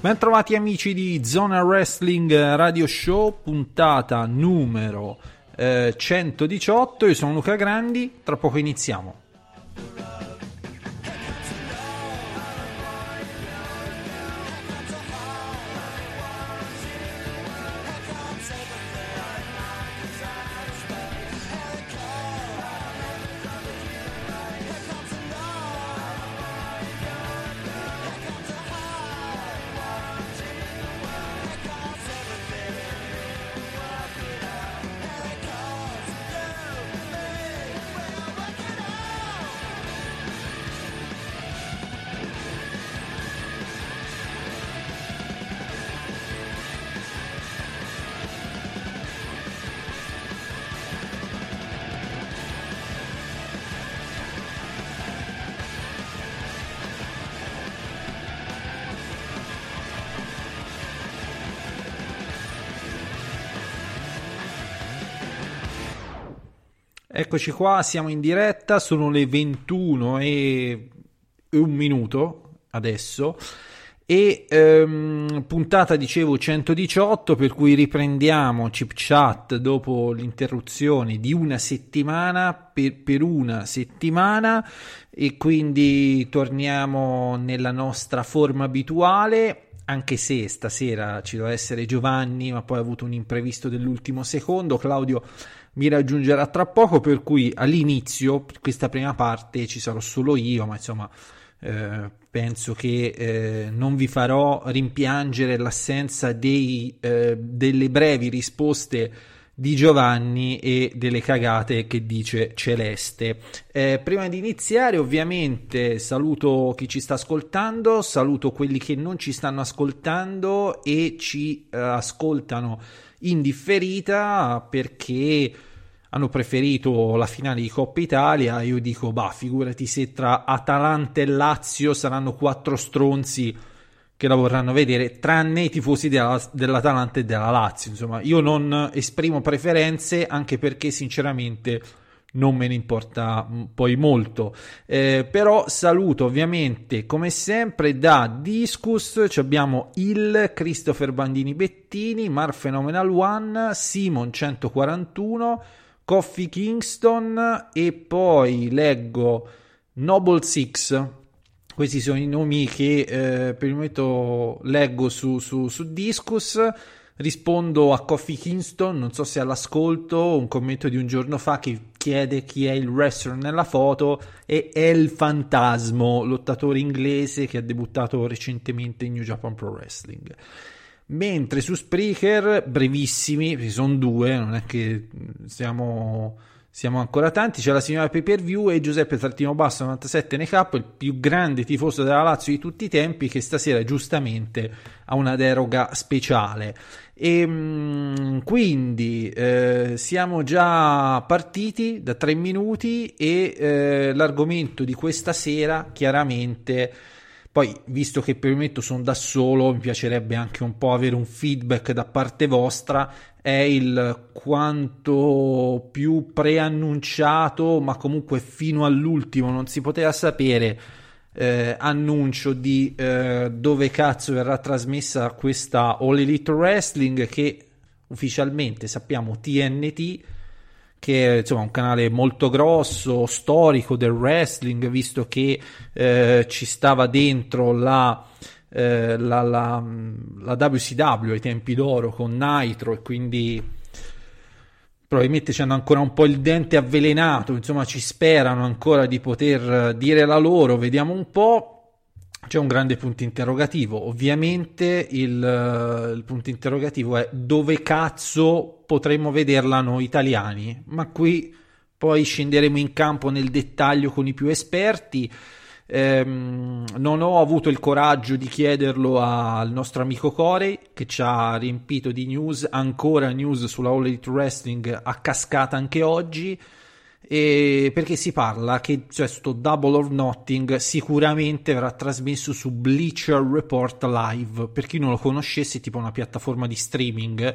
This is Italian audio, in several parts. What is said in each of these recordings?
Bentrovati amici di Zona Wrestling Radio Show, puntata numero eh, 118. Io sono Luca Grandi, tra poco iniziamo. Eccoci qua, siamo in diretta, sono le 21 e un minuto adesso e ehm, puntata dicevo 118 per cui riprendiamo Chip Chat dopo l'interruzione di una settimana per, per una settimana e quindi torniamo nella nostra forma abituale anche se stasera ci doveva essere Giovanni ma poi ha avuto un imprevisto dell'ultimo secondo. Claudio mi raggiungerà tra poco per cui all'inizio questa prima parte ci sarò solo io ma insomma eh, penso che eh, non vi farò rimpiangere l'assenza dei, eh, delle brevi risposte di Giovanni e delle cagate che dice Celeste. Eh, prima di iniziare, ovviamente, saluto chi ci sta ascoltando, saluto quelli che non ci stanno ascoltando e ci eh, ascoltano in differita perché hanno preferito la finale di Coppa Italia. Io dico, bah, figurati se tra Atalanta e Lazio saranno quattro stronzi che la vorranno vedere, tranne i tifosi della, dell'Atalanta e della Lazio. Insomma, io non esprimo preferenze anche perché, sinceramente, non me ne importa mm, poi molto. Eh, però saluto ovviamente come sempre da Discus, abbiamo il Christopher Bandini Bettini, Mar Phenomenal One, Simon 141, Coffee Kingston e poi leggo Noble Six. Questi sono i nomi che eh, per il momento leggo su, su, su Discus rispondo a Coffee Kingston, non so se all'ascolto, un commento di un giorno fa che chiede chi è il wrestler nella foto e è il Fantasmo, lottatore inglese che ha debuttato recentemente in New Japan Pro Wrestling. Mentre su Spreaker, brevissimi, sono due, non è che siamo, siamo ancora tanti, c'è la signora pay per view e Giuseppe Trattino Basso 97 NK, il più grande tifoso della Lazio di tutti i tempi, che stasera giustamente ha una deroga speciale. E mm, quindi eh, siamo già partiti da tre minuti e eh, l'argomento di questa sera chiaramente poi visto che per il momento sono da solo mi piacerebbe anche un po' avere un feedback da parte vostra. È il quanto più preannunciato ma comunque fino all'ultimo non si poteva sapere eh, annuncio di eh, dove cazzo verrà trasmessa questa All Elite Wrestling che ufficialmente sappiamo TNT che è insomma un canale molto grosso, storico del wrestling, visto che eh, ci stava dentro la, eh, la, la, la, WCW ai tempi d'oro con Nitro e quindi probabilmente hanno ancora un po' il dente avvelenato, insomma ci sperano ancora di poter dire la loro, vediamo un po'. C'è un grande punto interrogativo, ovviamente il, il punto interrogativo è dove cazzo potremmo vederla noi italiani, ma qui poi scenderemo in campo nel dettaglio con i più esperti. Ehm, non ho avuto il coraggio di chiederlo al nostro amico Corey che ci ha riempito di news, ancora news sulla All Elite Wrestling a cascata anche oggi. E perché si parla che cioè, questo Double or Nothing sicuramente verrà trasmesso su Bleacher Report Live. Per chi non lo conoscesse, è tipo una piattaforma di streaming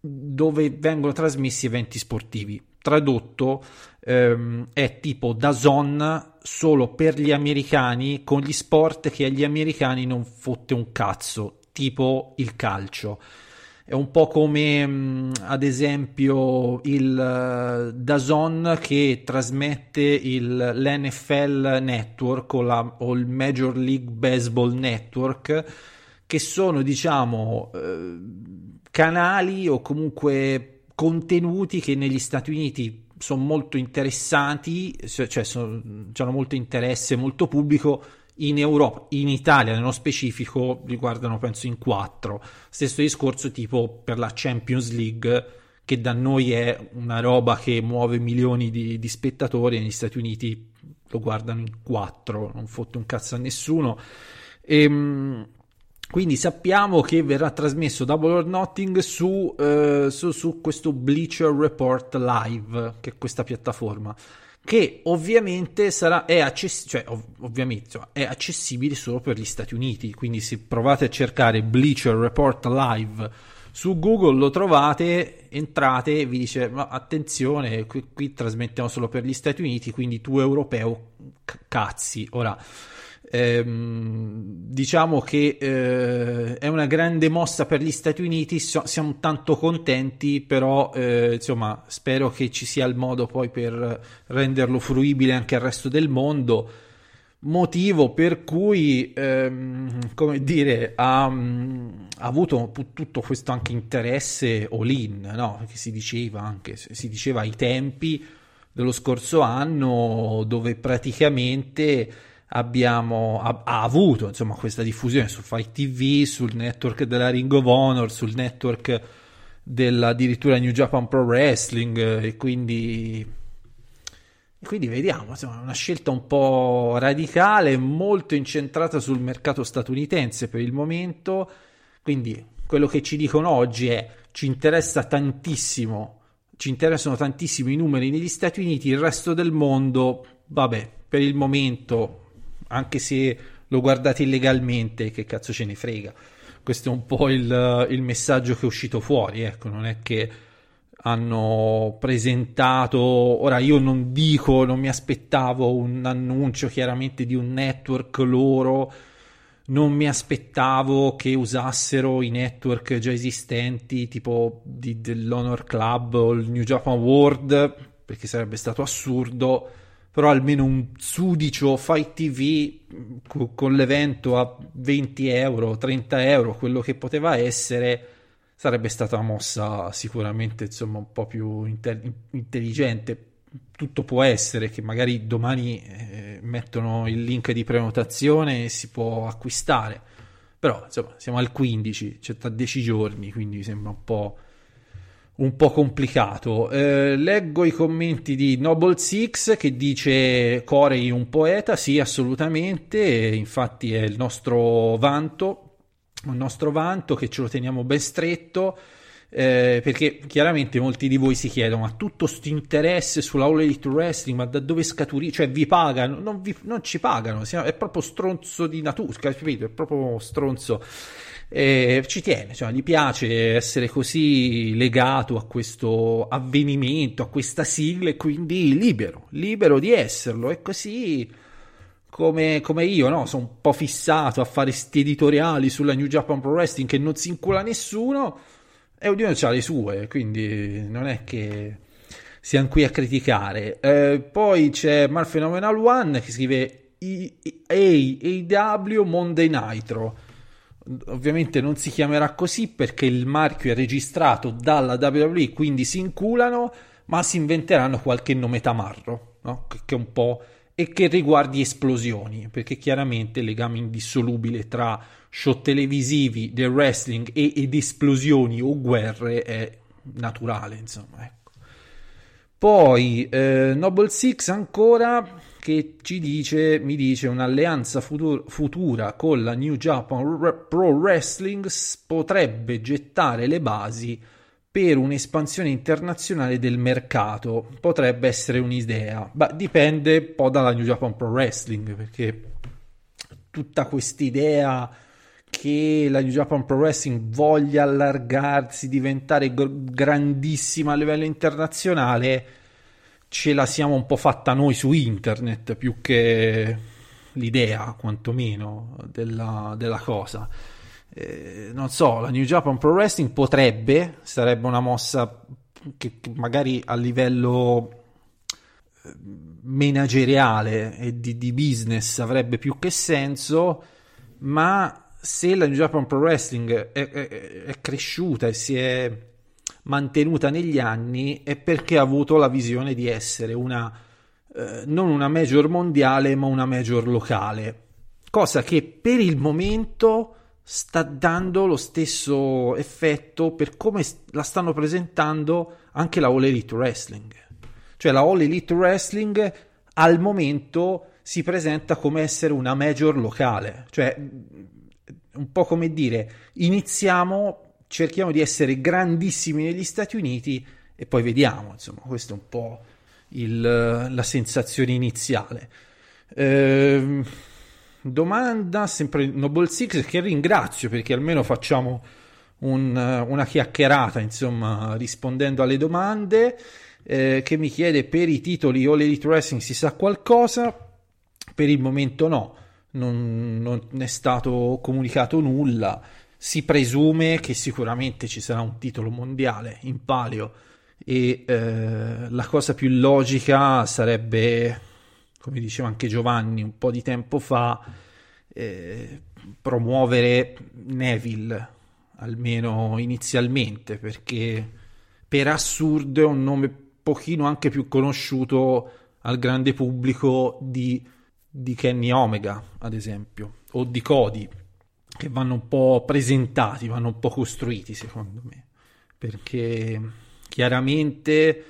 dove vengono trasmessi eventi sportivi. Tradotto ehm, è tipo da zone solo per gli americani con gli sport che agli americani non fotte un cazzo, tipo il calcio. È un po' come mh, ad esempio il uh, Dazon che trasmette il, l'NFL Network o, la, o, il Major League Baseball Network, che sono diciamo uh, canali o comunque contenuti che negli Stati Uniti sono molto interessanti, cioè sono, hanno molto interesse, molto pubblico. In Europa, in Italia nello specifico, riguardano penso in quattro. Stesso discorso tipo per la Champions League, che da noi è una roba che muove milioni di, di spettatori, negli Stati Uniti lo guardano in quattro, non fotte un cazzo a nessuno. E, ehm, quindi sappiamo che verrà trasmesso Double or Nothing su, eh, su, su, questo Bleacher Report Live, che è questa piattaforma, che ovviamente sarà, è, access- cioè, ov- ovviamente, insomma, è accessibile solo per gli Stati Uniti. Quindi se provate a cercare Bleacher Report Live su Google lo trovate, entrate e vi dice ma attenzione, qui, qui trasmettiamo solo per gli Stati Uniti, quindi tu europeo c- cazzi. Ora Ehm, diciamo che eh, è una grande mossa per gli Stati Uniti, so, siamo tanto contenti, però eh, insomma spero che ci sia il modo poi per renderlo fruibile anche al resto del mondo. Motivo per cui, ehm, come dire, ha, ha, avuto tutto questo anche interesse all-in, no? Che si diceva anche, si diceva ai tempi dello scorso anno, dove praticamente abbiamo, ha, ha, avuto insomma, questa diffusione su Fight TV, sul network della Ring of Honor, sul network dell'addirittura New Japan Pro Wrestling e quindi, quindi vediamo, insomma, una scelta un po' radicale, molto incentrata sul mercato statunitense per il momento, quindi quello che ci dicono oggi è ci interessa tantissimo, ci interessano tantissimo i numeri negli Stati Uniti, il resto del mondo, vabbè, per il momento anche se lo guardate illegalmente, che cazzo ce ne frega. Questo è un po' il, il messaggio che è uscito fuori, ecco, non è che hanno presentato, ora io non dico, non mi aspettavo un annuncio chiaramente di un network loro, non mi aspettavo che usassero i network già esistenti tipo di, dell'Honor Club o il New Japan World, perché sarebbe stato assurdo, però almeno un sudicio Fight TV co- con l'evento a 20 euro, 30 euro, quello che poteva essere sarebbe stata una mossa sicuramente insomma un po' più inte- intelligente. Tutto può essere che magari domani eh, mettono il link di prenotazione e si può acquistare, però insomma siamo al 15, cioè tra 10 giorni, quindi sembra un po', un po complicato. Eh, leggo i commenti di Noble Six che dice Corey un poeta, sì assolutamente, infatti è il nostro vanto un nostro vanto che ce lo teniamo ben stretto eh, perché chiaramente molti di voi si chiedono ma tutto questo interesse sulla All Elite Wrestling ma da dove scaturisce cioè vi pagano non, vi, non ci pagano è proprio stronzo di natura capito? è proprio stronzo eh, ci tiene, cioè, gli piace essere così legato a questo avvenimento, a questa sigla e quindi libero, libero di esserlo e così come, come io, no? Sono un po' fissato a fare sti editoriali sulla New Japan Pro Wrestling che non si incula nessuno e ognuno ha le sue, quindi non è che siamo qui a criticare. Eh, poi c'è Mar Phenomenal One che scrive AEW Monday Nitro. Ovviamente non si chiamerà così perché il marchio è registrato dalla WWE, quindi si inculano, ma si inventeranno qualche nome tamarro, no? che, un po' e che riguardi esplosioni, perché chiaramente il legame indissolubile tra show televisivi del wrestling e, ed esplosioni o guerre è naturale, insomma, ecco. Poi eh, Noble Six ancora che ci dice, mi dice un'alleanza futur- futura con la New Japan Pro Wrestling potrebbe gettare le basi per un'espansione internazionale del mercato. Potrebbe essere un'idea, ma dipende un po' dalla New Japan Pro Wrestling perché tutta quest'idea che la New Japan Pro Wrestling voglia allargarsi, diventare grandissima a livello internazionale, ce la siamo un po' fatta noi su internet più che l'idea, quantomeno, della, della cosa. Eh, non so, la New Japan Pro Wrestling potrebbe, sarebbe una mossa che, che magari a livello eh, manageriale e di, di, business avrebbe più che senso, ma se la New Japan Pro Wrestling è, è, è cresciuta e si è mantenuta negli anni è perché ha avuto la visione di essere una eh, non una major mondiale ma una major locale cosa che per il momento sta dando lo stesso effetto per come la stanno presentando anche la All Elite Wrestling. Cioè la All Elite Wrestling al momento si presenta come essere una major locale, cioè un po' come dire iniziamo, cerchiamo di essere grandissimi negli Stati Uniti e poi vediamo, insomma, questa è un po' il, la sensazione iniziale. Ehm domanda, sempre Noble Six, che ringrazio perché almeno facciamo un, una chiacchierata, insomma, rispondendo alle domande, eh, che mi chiede per i titoli All Elite Wrestling si sa qualcosa? Per il momento no, non, non è stato comunicato nulla. Si presume che sicuramente ci sarà un titolo mondiale in palio e eh, la cosa più logica sarebbe come diceva anche Giovanni un po' di tempo fa, eh, promuovere Neville, almeno inizialmente, perché per assurdo è un nome pochino anche più conosciuto al grande pubblico di, di Kenny Omega, ad esempio, o di Cody, che vanno un po' presentati, vanno un po' costruiti, secondo me, perché chiaramente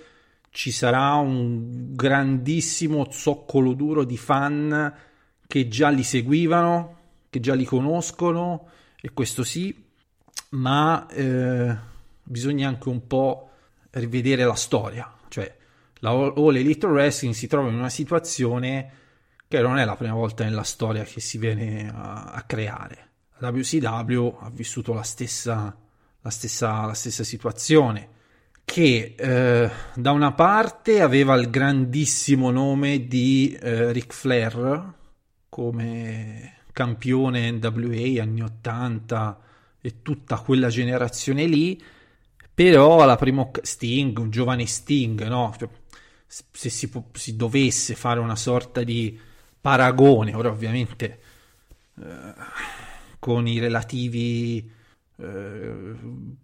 ci sarà un grandissimo zoccolo duro di fan che già li seguivano, che già li conoscono, e questo sì, ma eh, bisogna anche un po' rivedere la storia, cioè la All Elite Wrestling si trova in una situazione che non è la prima volta nella storia che si viene a, a creare. WCW ha vissuto la stessa, la stessa, la stessa situazione che eh, da una parte aveva il grandissimo nome di eh, Ric Flair come campione NWA anni 80 e tutta quella generazione lì, però alla prima Sting, un giovane Sting, no? Cioè, se si, pu- si dovesse fare una sorta di paragone, ora ovviamente eh, con i relativi eh,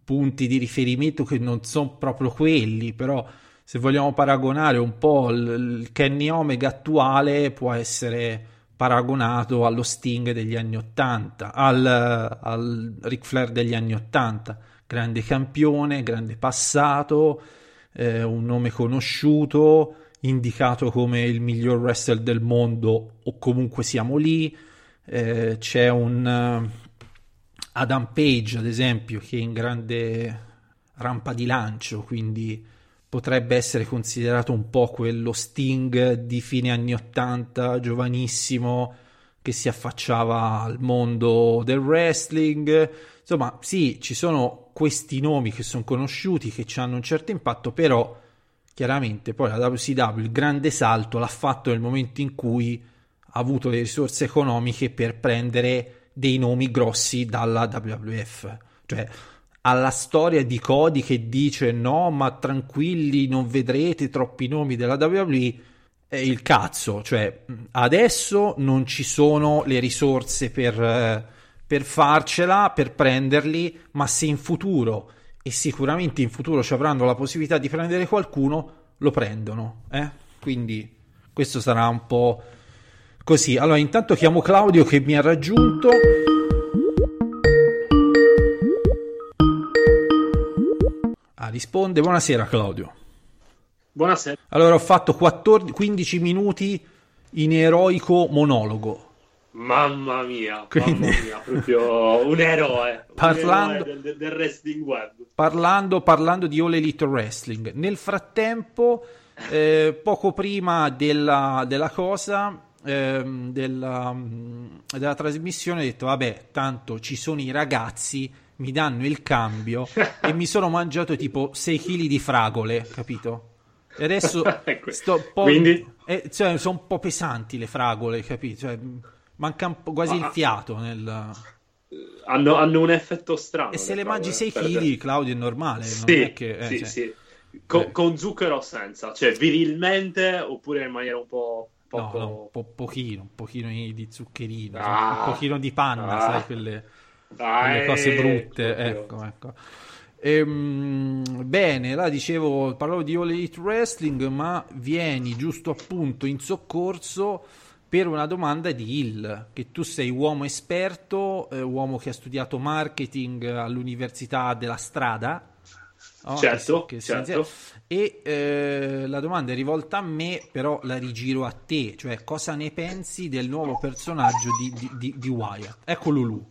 punti di riferimento che non sono proprio quelli, però se vogliamo paragonare un po' il, il Kenny Omega attuale può essere paragonato allo Sting degli anni 80, al, al Ric Flair degli anni 80, grande campione, grande passato, eh, un nome conosciuto, indicato come il miglior wrestler del mondo o comunque siamo lì, eh, c'è un uh, Adam Page ad esempio che è in grande rampa di lancio, quindi potrebbe essere considerato un po' quello Sting di fine anni 80, giovanissimo, che si affacciava al mondo del wrestling. Insomma, sì, ci sono questi nomi che sono conosciuti, che hanno un certo impatto, però chiaramente poi la WCW il grande salto l'ha fatto nel momento in cui avuto le risorse economiche per prendere dei nomi grossi dalla WWF. Cioè, alla storia di Cody che dice no, ma tranquilli, non vedrete troppi nomi della WWE, è il cazzo, cioè adesso non ci sono le risorse per, per farcela, per prenderli, ma se in futuro, e sicuramente in futuro ci avranno la possibilità di prendere qualcuno, lo prendono, eh? Quindi questo sarà un po' così. Allora, intanto chiamo Claudio che mi ha raggiunto. Ah, risponde. Buonasera Claudio. Buonasera. Allora ho fatto 14, 15 minuti in eroico monologo. Mamma mia, Quindi- mamma mia, proprio un eroe, Parlando- un eroe del, del wrestling web. Parlando, parlando di All Elite Wrestling. Nel frattempo, eh, poco prima della, della cosa, ehm, della, mm, della trasmissione, ho detto, vabbè, tanto ci sono i ragazzi, mi danno il cambio e mi sono mangiato tipo 6 kg di fragole, capito? E adesso sto po'... Quindi? eh, cioè, sono un po' pesanti le fragole, capito? Cioè, manca po' quasi il Ah. fiato nel... Hanno, hanno un effetto strano. E se le mangi 6 per kg. Claudio, è normale. Sì, è che, eh, sì, cioè, sì. Con, Eh. con zucchero o senza, cioè virilmente oppure in maniera un po' poco... no, un po' pochino, un pochino di zuccherino, Ah. un pochino di panna, Ah. sai, quelle, Ah, quelle cose brutte. Ecco, ecco. Ehm, bene, là dicevo, parlavo di All Elite Wrestling, ma vieni giusto appunto in soccorso per una domanda di Hill, che tu sei uomo esperto, eh, uomo che ha studiato marketing all'Università della Strada. No? Certo, Che che certo. E eh, la domanda è rivolta a me, però la rigiro a te, cioè cosa ne pensi del nuovo personaggio di, di, di, di Wyatt? Ecco Lulu,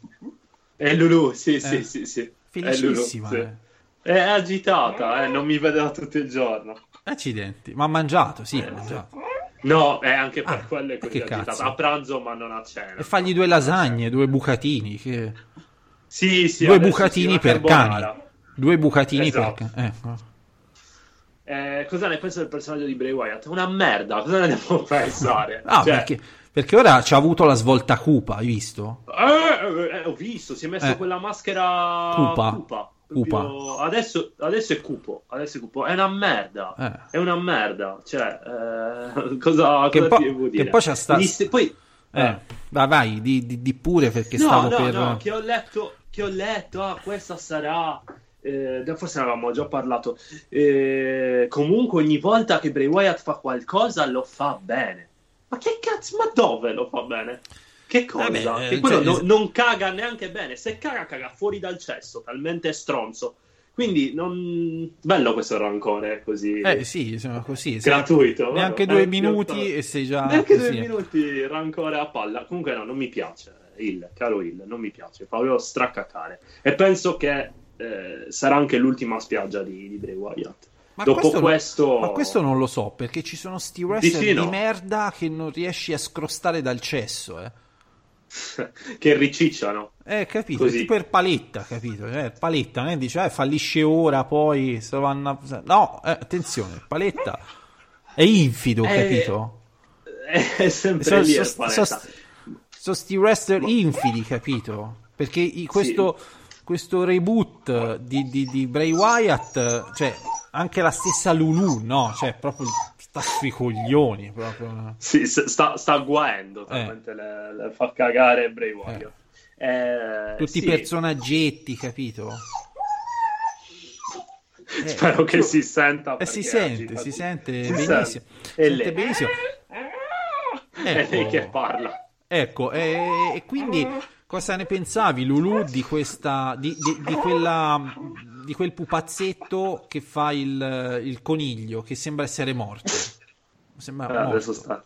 È Lulu, sì, sì, Eh. sì, sì. felicissima. È, Lulu, eh. sì. È agitata, eh, non mi vedeva tutto il giorno. Accidenti, ma ha mangiato, sì, ha mangiato. No, è anche per Ah, quello è così che agitata. cazzo? A pranzo, ma non a cena. E fagli due lasagne, due bucatini, che... Sì, sì, due bucatini sì, per cani. Due bucatini Esatto. per cani. Ecco. Eh, cosa ne penso del personaggio di Bray Wyatt? Una merda, cosa ne devo pensare? Ah, Cioè, perché, perché ora ci ha avuto la svolta cupa, hai visto? eh, eh, ho visto, si è messo Eh. quella maschera Cupa. cupa. Cupa. Proprio- Adesso, adesso è cupo, adesso è cupo. È una merda. Eh. È una merda. Cioè, eh, cosa, Che cosa poi- ti devo dire? che poi c'ha sta- Gli st- poi, Eh, vai, vai, di, di- di pure perché no, stavo no, per... no, che ho letto, che ho letto, ah, questa sarà. Eh, forse ne avevamo già parlato. Eh, comunque, ogni volta che Bray Wyatt fa qualcosa, lo fa bene. Ma che cazzo, ma dove lo fa bene? Che cosa? Vabbè, che eh, quello cioè- no- non caga neanche bene. Se caga, caga fuori dal cesso, talmente stronzo. Quindi, non... bello questo rancore così. Eh sì, insomma, così. gratuito. Neanche due Eh, minuti e sei già... Neanche due così. minuti rancore a palla. Comunque, no, non mi piace. Il caro Il, non mi piace. Fa proprio straccacare. E penso che eh, sarà anche l'ultima spiaggia di, di Bray Wyatt. Ma Dopo questo, questo, non, ma questo non lo so, perché ci sono sti wrestler sì, di, no. merda che non riesci a scrostare dal cesso, eh. che ricicciano. Eh, capito, Così. tipo il paletta, capito? Eh, paletta, non è dice, eh, fallisce ora, poi vanno. No, eh, attenzione, paletta è infido, Eh, capito? È sempre Sono lì so, so, so sti wrestler infidi, capito? Perché questo, questo reboot di, di, di Bray Wyatt, cioè anche la stessa Lulu, no? Cioè proprio sta sui coglioni, proprio. Sì, sta, sta guaendo talmente le, le fa cagare Bray Wyatt. Eh, Tutti sì, i personaggetti, capito? Eh, Spero che si senta. Eh, si perché sente, si sente Si benissimo. sente. Si E sente lei- benissimo. È lei Ecco. che parla. Ecco, e, e quindi cosa ne pensavi, Lulu, di questa, di, di- di quella, di quel pupazzetto che fa il, il coniglio, che sembra essere morto? Sembra morto. adesso sta.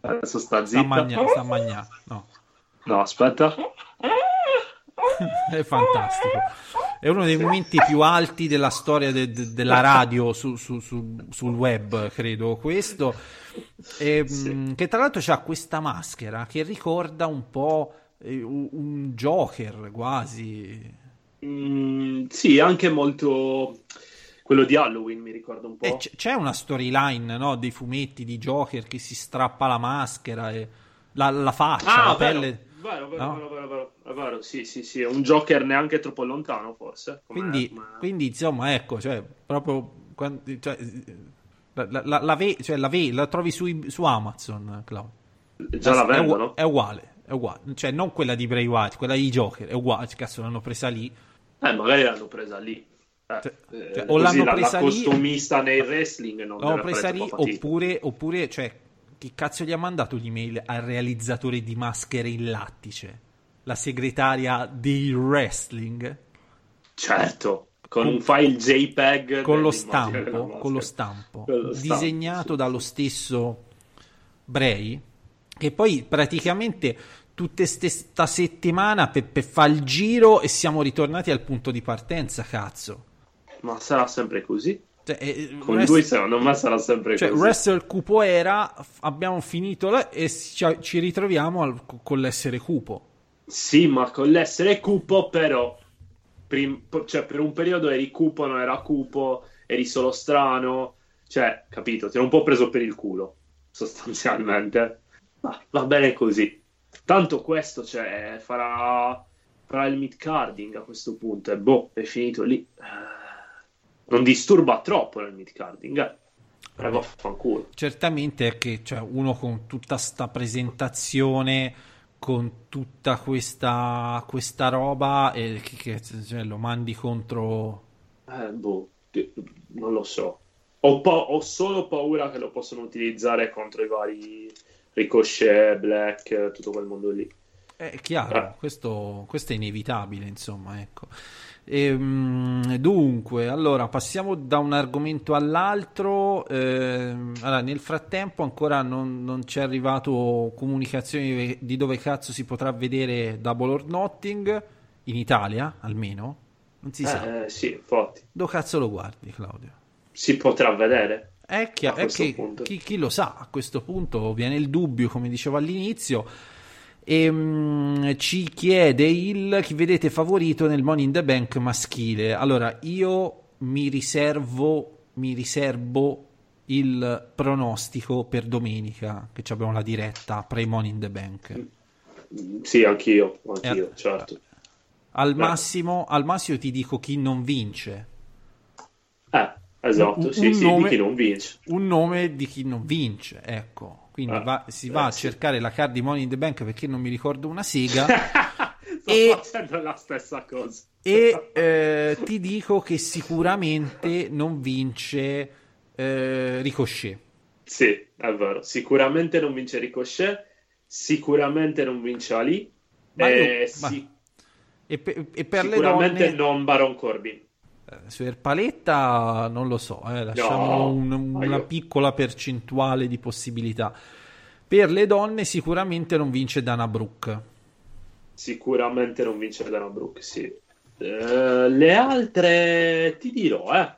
Adesso sta Sta zitta. a magna- sta magna- no. No, aspetta. È fantastico. È uno dei momenti più alti della storia de- de- della radio su- su- su- sul web, credo. Questo, E, mh, che tra l'altro ha questa maschera che ricorda un po' un, Joker quasi. Mm, sì, anche molto. Quello di Halloween mi ricorda un po'. E c- c'è una storyline no, dei fumetti di Joker che si strappa la maschera e la, la faccia, Ah, la vero, pelle. vero, vero, no? vero, vero, vero, è vero, sì, sì, sì, è un Joker neanche troppo lontano, forse. Quindi, come- quindi, insomma, ecco, cioè, proprio cioè, la, la- la- ve- cioè, la ve- la trovi su, su Amazon, Claudio. Già la È vendono? È uguale, è uguale. Cioè, non quella di Bray Wyatt, quella di Joker, è uguale. Cazzo, l'hanno presa lì. Eh, magari l'hanno presa lì. Eh, Cioè, eh, cioè, o l'hanno la, presa la lì- costumista nei wrestling non L'hanno presa lì, oppure, oppure, cioè, che cazzo gli ha mandato l'email al realizzatore di Maschere in Lattice? La segretaria dei wrestling? Certo, con un file JPEG con lo stampo, con lo stampo Con lo stampo, disegnato sì. dallo stesso Bray che poi praticamente tutta questa settimana per, per fare il giro e siamo ritornati al punto di partenza cazzo Ma sarà sempre così? cioè, eh, Con Wrest- lui secondo me sarà sempre cioè, così. Wrestle Cupo era abbiamo finito là e ci, ci ritroviamo al- con l'essere cupo Sì, ma con l'essere cupo però prim- cioè, per un periodo eri cupo, non era cupo, eri solo strano, cioè, capito? Ti ero un po' preso per il culo, sostanzialmente. Ma va bene così. Tanto questo, cioè, farà, farà il mid-carding a questo punto e boh, è finito lì. Eh, Non disturba troppo il mid-carding, eh. E vaffanculo. certamente è che cioè, uno con tutta sta presentazione, con tutta questa, questa roba, e che, che, cioè, lo mandi contro... Eh, boh, non lo so. Ho, pa- ho solo paura che lo possano utilizzare contro i vari Ricochet, Black, tutto quel mondo lì. È chiaro, Eh. questo, questo è inevitabile, insomma, ecco. Ehm, dunque, allora passiamo da un argomento all'altro. Ehm, allora, nel frattempo ancora non, non c'è arrivato comunicazione di dove cazzo si potrà vedere Double or Nothing in Italia, almeno. Non si sa. Eh, sì, infatti. Dove cazzo lo guardi, Claudio? Si potrà vedere. È, chi- A è che chi, chi lo sa, a questo punto viene il dubbio, come dicevo all'inizio, e mm, ci chiede il chi vedete favorito nel Money in the Bank maschile. Allora, io mi riservo, mi riservo il pronostico per domenica, che abbiamo la diretta pre-Money in the Bank. Mm, Sì, anch'io, anch'io, Eh, certo. Al massimo, al massimo ti dico chi non vince. Eh, esatto, un- sì, un sì, nome- di chi non vince. un nome di chi non vince, ecco. Quindi Ah, va- si eh, va a sì. cercare la card di Money in the Bank perché non mi ricordo una sega. Sto E- facendo la stessa cosa. e eh, ti dico che sicuramente non vince eh, Ricochet. Sì, è vero. Sicuramente non vince Ricochet, sicuramente non vince Ali, Ma io- e ma- sì- E, pe- e per le sicuramente donne, non Baron Corbin. Eh, su Erpaletta non lo so, eh, lasciamo No, un- una io- piccola percentuale di possibilità. Per le donne sicuramente non vince Dana Brooke. Sicuramente non vince Dana Brooke, sì. Eh, le altre ti dirò, eh.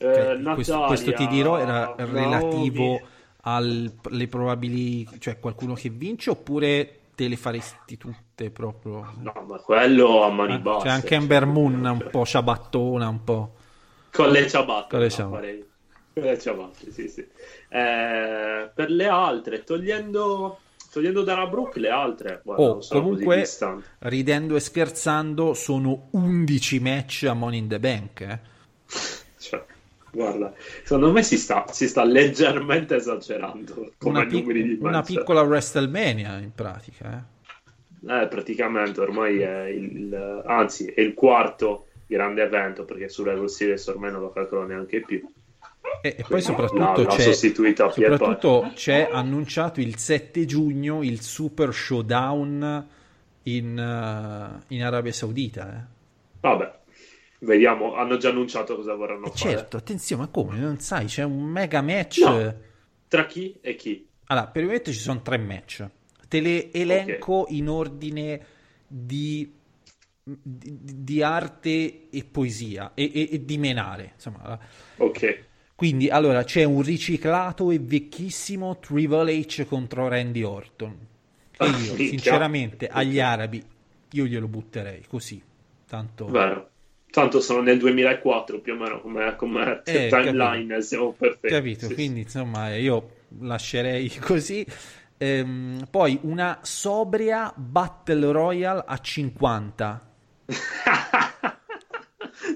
Eh, Ok, questo, Natalia, questo ti dirò era relativo alle probabili, cioè qualcuno che vince oppure te le faresti tutte proprio. No, ma quello a mani Eh, basse. C'è anche Ember Moon un po' ciabattona, un po'. Con le ciabatte. Con le ciabatte. Con le ciabatte, sì, sì. Eh, per le altre, togliendo, togliendo Dana Brooke, le altre, guarda, Oh, comunque, ridendo e scherzando, sono 11 match a Money in the Bank. eh. Guarda, secondo me si sta, si sta leggermente esagerando come Una, numeri di una match. piccola WrestleMania in pratica. eh. Eh, praticamente ormai è il, anzi, è il quarto grande evento perché su Rival Series ormai non lo calcolo neanche più. E, e poi No, soprattutto, l'ha c'è, soprattutto c'è annunciato il 7 giugno il Super Showdown in, eh, in Arabia Saudita. eh. Vabbè, vediamo, hanno già annunciato cosa vorranno E fare. certo, attenzione, ma come? Non sai, c'è un mega match. No. Tra chi e chi? Allora, per il momento ci sono tre match. Te le elenco in ordine di, di, di arte e poesia e, e- e di menare. Insomma, Ok. quindi, allora, c'è un riciclato e vecchissimo Triple H contro Randy Orton. E io, Minchia. sinceramente, agli arabi, io glielo butterei così. Tanto... Vero. Tanto sono nel 2004 più o meno come, come Eh, timeline, siamo perfetti. Capito? Sì, Quindi insomma io lascerei così. Ehm, poi una sobria Battle Royale a 50. sì.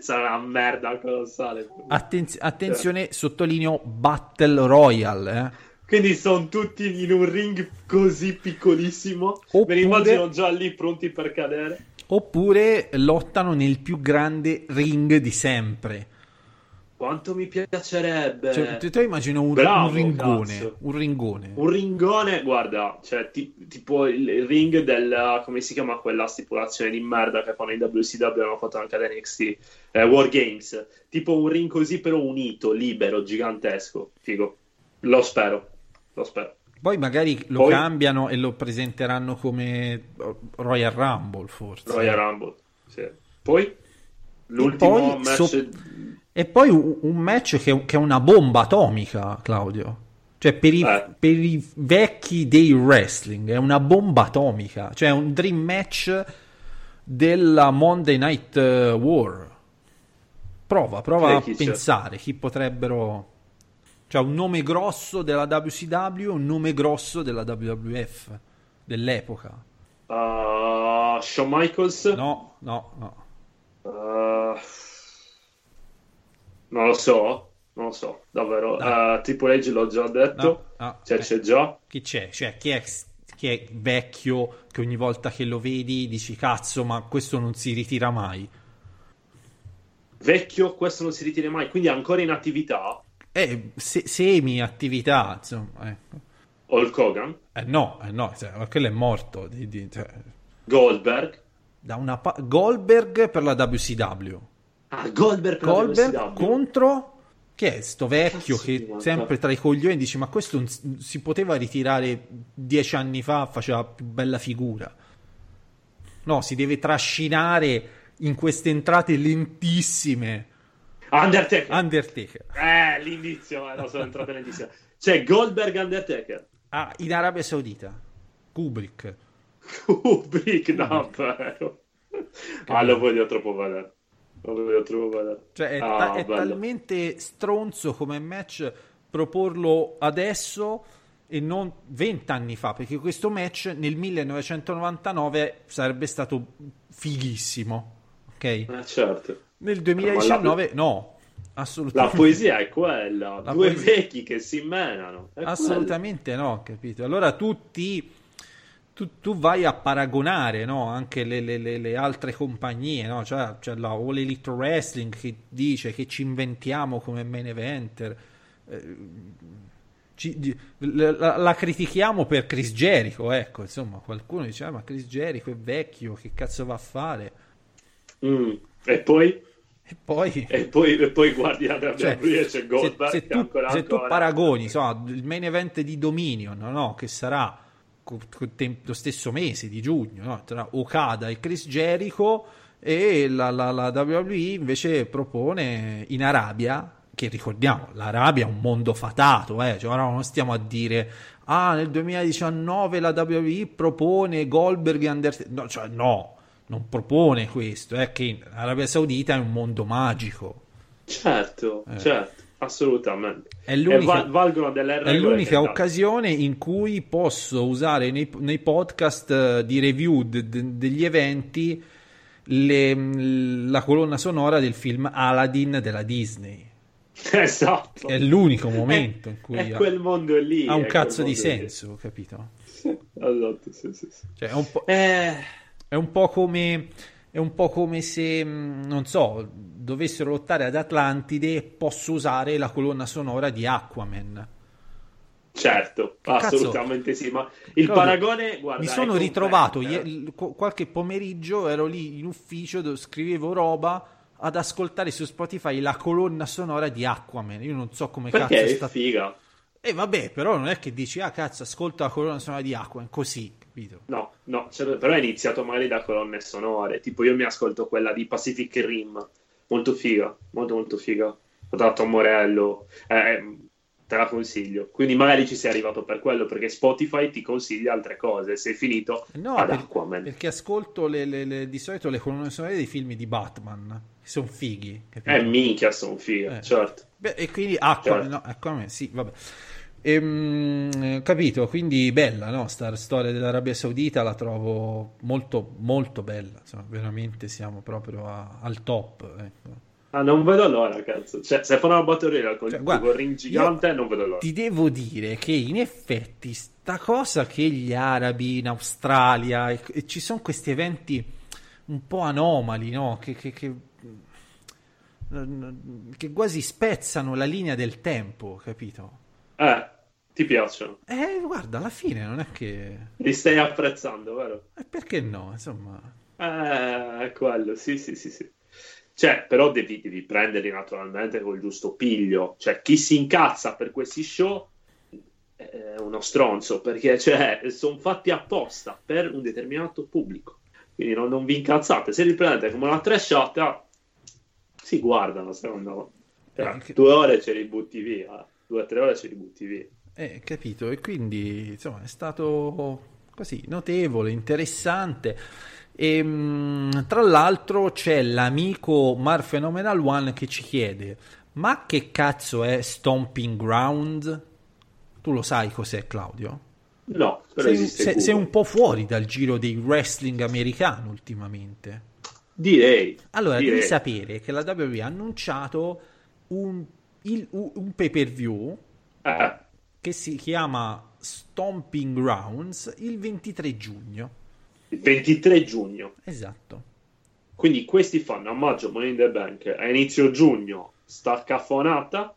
Sarà una merda colossale. Attenz- attenzione, sottolineo Battle Royale. eh. Quindi sono tutti in un ring così piccolissimo. Me Oppure- li immagino già lì pronti per cadere. Oppure lottano nel più grande ring di sempre. Quanto mi piacerebbe. Cioè, te, te immagino un, Bravo, un ringone. Un ringone. Un ringone, guarda, cioè ti- tipo il il ring del come si chiama quella stipulazione di merda che fanno in WCW hanno fatto anche ad NXT eh, War Games. Tipo un ring così, però unito, libero, gigantesco. Figo. Lo spero. Lo spero. Poi magari lo Poi- cambiano e lo presenteranno come Royal Rumble, forse. Royal Rumble. Sì. Poi l'ultimo poi match. so- E poi un, match che, che è una bomba atomica, Claudio. Cioè, per i, Eh. per i vecchi dei wrestling, è una bomba atomica. Cioè, è un dream match della Monday Night eh, War. Prova, prova Eh, a pensare chi potrebbero. Cioè, un nome grosso della WCW e un nome grosso della WWF dell'epoca. Uh, Shawn Michaels. No, no, no. Uh, non lo so. Non lo so, davvero. Dai. Uh, Triple H l'ho già detto. No, no. Cioè, Eh. c'è già. Chi c'è? Cioè, chi è, chi è vecchio che ogni volta che lo vedi dici cazzo, ma questo non si ritira mai? Vecchio, questo non si ritira mai, quindi è ancora in attività. Eh, se- semi-attività, insomma. ecco. Hulk Hogan, Eh no, eh no, cioè, ma quello è morto. di- di- cioè, Goldberg. da una pa- Goldberg per la WCW. Ah, Goldberg Goldberg WCW. contro... Che è sto vecchio Cazzo che sempre tra i coglioni dici ma questo si- si poteva ritirare dieci anni fa, faceva più bella figura. No, si deve trascinare in queste entrate lentissime. Undertaker. Undertaker. eh, l'indizio, no, sono entrato nell'indizio. C'è Goldberg Undertaker. Ah, in Arabia Saudita. Kubrick. Kubrick, no, vero. Ah, lo voglio troppo vedere. Lo voglio troppo vedere. Cioè, è, Ah, ta- è talmente stronzo come match proporlo adesso e non 20 anni fa, perché questo match nel 1999 sarebbe stato fighissimo, ok? Eh, certo. Nel 2019 no, La assolutamente. poesia è quella. La Due poesia- vecchi che si menano. Assolutamente no, capito? Allora tutti tu, tu vai a paragonare no? anche le, le- le- le altre compagnie, no? Cioè, c'è la All Elite Wrestling che dice che ci inventiamo come main eventer. eh, ci- la, la critichiamo per Chris Jericho, ecco, insomma, qualcuno dice, "Ah, ma Chris Jericho è vecchio, che cazzo va a fare? Mm. E poi? E poi... E poi, e poi guardi la WWE Cioè, e c'è se, Goldberg se che tu, ancora se tu ancora- paragoni insomma, il main event di Dominion no? che sarà lo stesso mese di giugno no? tra Okada e Chris Jericho e la, la- la WWE invece propone in Arabia che ricordiamo, l'Arabia è un mondo fatato, eh? cioè, ora non stiamo a dire, ah, nel 2019 la WWE propone Goldberg e Undertaker, no, cioè, no, non propone questo, è che l'Arabia Saudita è un mondo magico. Certo, Eh. certo, assolutamente. È l'unica- È l'unica occasione in cui posso usare nei, nei podcast eh, di review de- de- degli eventi le- la colonna sonora del film Aladdin della Disney. Esatto. È l'unico momento in cui è ha, quel mondo lì. ha un cazzo di mondo lì. senso, capito? Esatto, sì, sì, sì. Cioè, è un po', Eh, è un po' come è un po' come se mh, non so, dovessero lottare ad Atlantide e posso usare la colonna sonora di Aquaman. certo, Che cazzo? assolutamente sì, ma il Claudio, paragone, guarda, Mi sono ritrovato eh. ie- qu- qualche pomeriggio, ero lì in ufficio, dove scrivevo roba ad ascoltare su Spotify la colonna sonora di Aquaman. Io non so come Perché cazzo è stato. figa. E vabbè, però non è che dici, ah cazzo, ascolta la colonna sonora di Aquaman, così, capito? No, no, certo, però è iniziato magari da colonne sonore. Tipo, io mi ascolto quella di Pacific Rim, molto figa, molto molto figa. Ho dato a Morello, eh, te la consiglio. Quindi magari ci sei arrivato per quello, perché Spotify ti consiglia altre cose. Sei finito No, ad per- Aquaman. perché ascolto le- le- le- di solito le colonne sonore dei film di Batman, che sono fighi, capito? Eh, minchia, sono figa, Eh. certo. Beh, e quindi Aquaman, Certo. no, Aquaman, sì, vabbè. Ehm, eh, capito, quindi bella, no? Sta storia dell'Arabia Saudita la trovo molto, molto bella. Insomma, veramente siamo proprio a- al top. ecco. Ah, non vedo l'ora, cazzo. Cioè, se fanno una batteria con Cioè, il guarda, ring gigante, non vedo l'ora. Ti devo dire che in effetti sta cosa che gli arabi in Australia e, e ci sono questi eventi un po' anomali, no? Che, che, che, che quasi spezzano la linea del tempo, capito? Eh, ti piacciono. Eh, guarda, alla fine non è che... Li stai apprezzando, vero? eh, perché no? Insomma... Eh, quello, sì, sì, sì, sì. Cioè, però devi, devi prenderli naturalmente col giusto piglio. Cioè, chi si incazza per questi show è uno stronzo, perché cioè, sono fatti apposta per un determinato pubblico. Quindi non, non vi incazzate. Se li prendete come una trashata, si guardano, secondo me. Cioè, Eh, che- Due ore ce li butti via. Due o tre ore ce li butti via. Eh, capito, e quindi insomma è stato così notevole, interessante. E, mh, tra l'altro c'è l'amico Mar Phenomenal One che ci chiede: Ma che cazzo è Stomping Ground? Tu lo sai cos'è, Claudio? No, Sei, sei- sei un po' fuori dal giro dei wrestling americano ultimamente. Direi. Allora, direi. devi sapere che la WWE ha annunciato un, il- un pay per view Eh, che si chiama Stomping Grounds il 23 giugno. il 23 giugno. Esatto. Quindi questi fanno a maggio Money in the Bank, a inizio giugno sta caffonata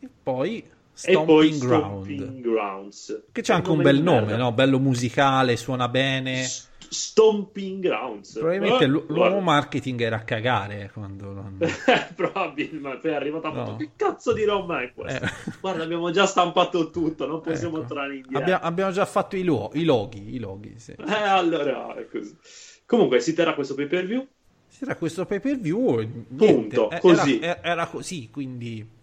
E poi e Stomping poi Ground. Stomping Grounds. Che c'è anche un bel nome, no? Bello musicale, suona bene. S- Stomping Grounds. Probabilmente Eh, l'u- l'uomo marketing era a cagare quando l'hanno... Probabilmente poi è arrivato a No. fatto che cazzo di roba è questa? Eh. Guarda, abbiamo già stampato tutto, non possiamo Ecco. tornare indietro. Abbia- abbiamo già fatto i, luo- i loghi, i loghi, sì. Eh, allora è così. Comunque si terrà questo pay per view. C'era questo pay per view, Punto, eh, così. Era, era così, quindi...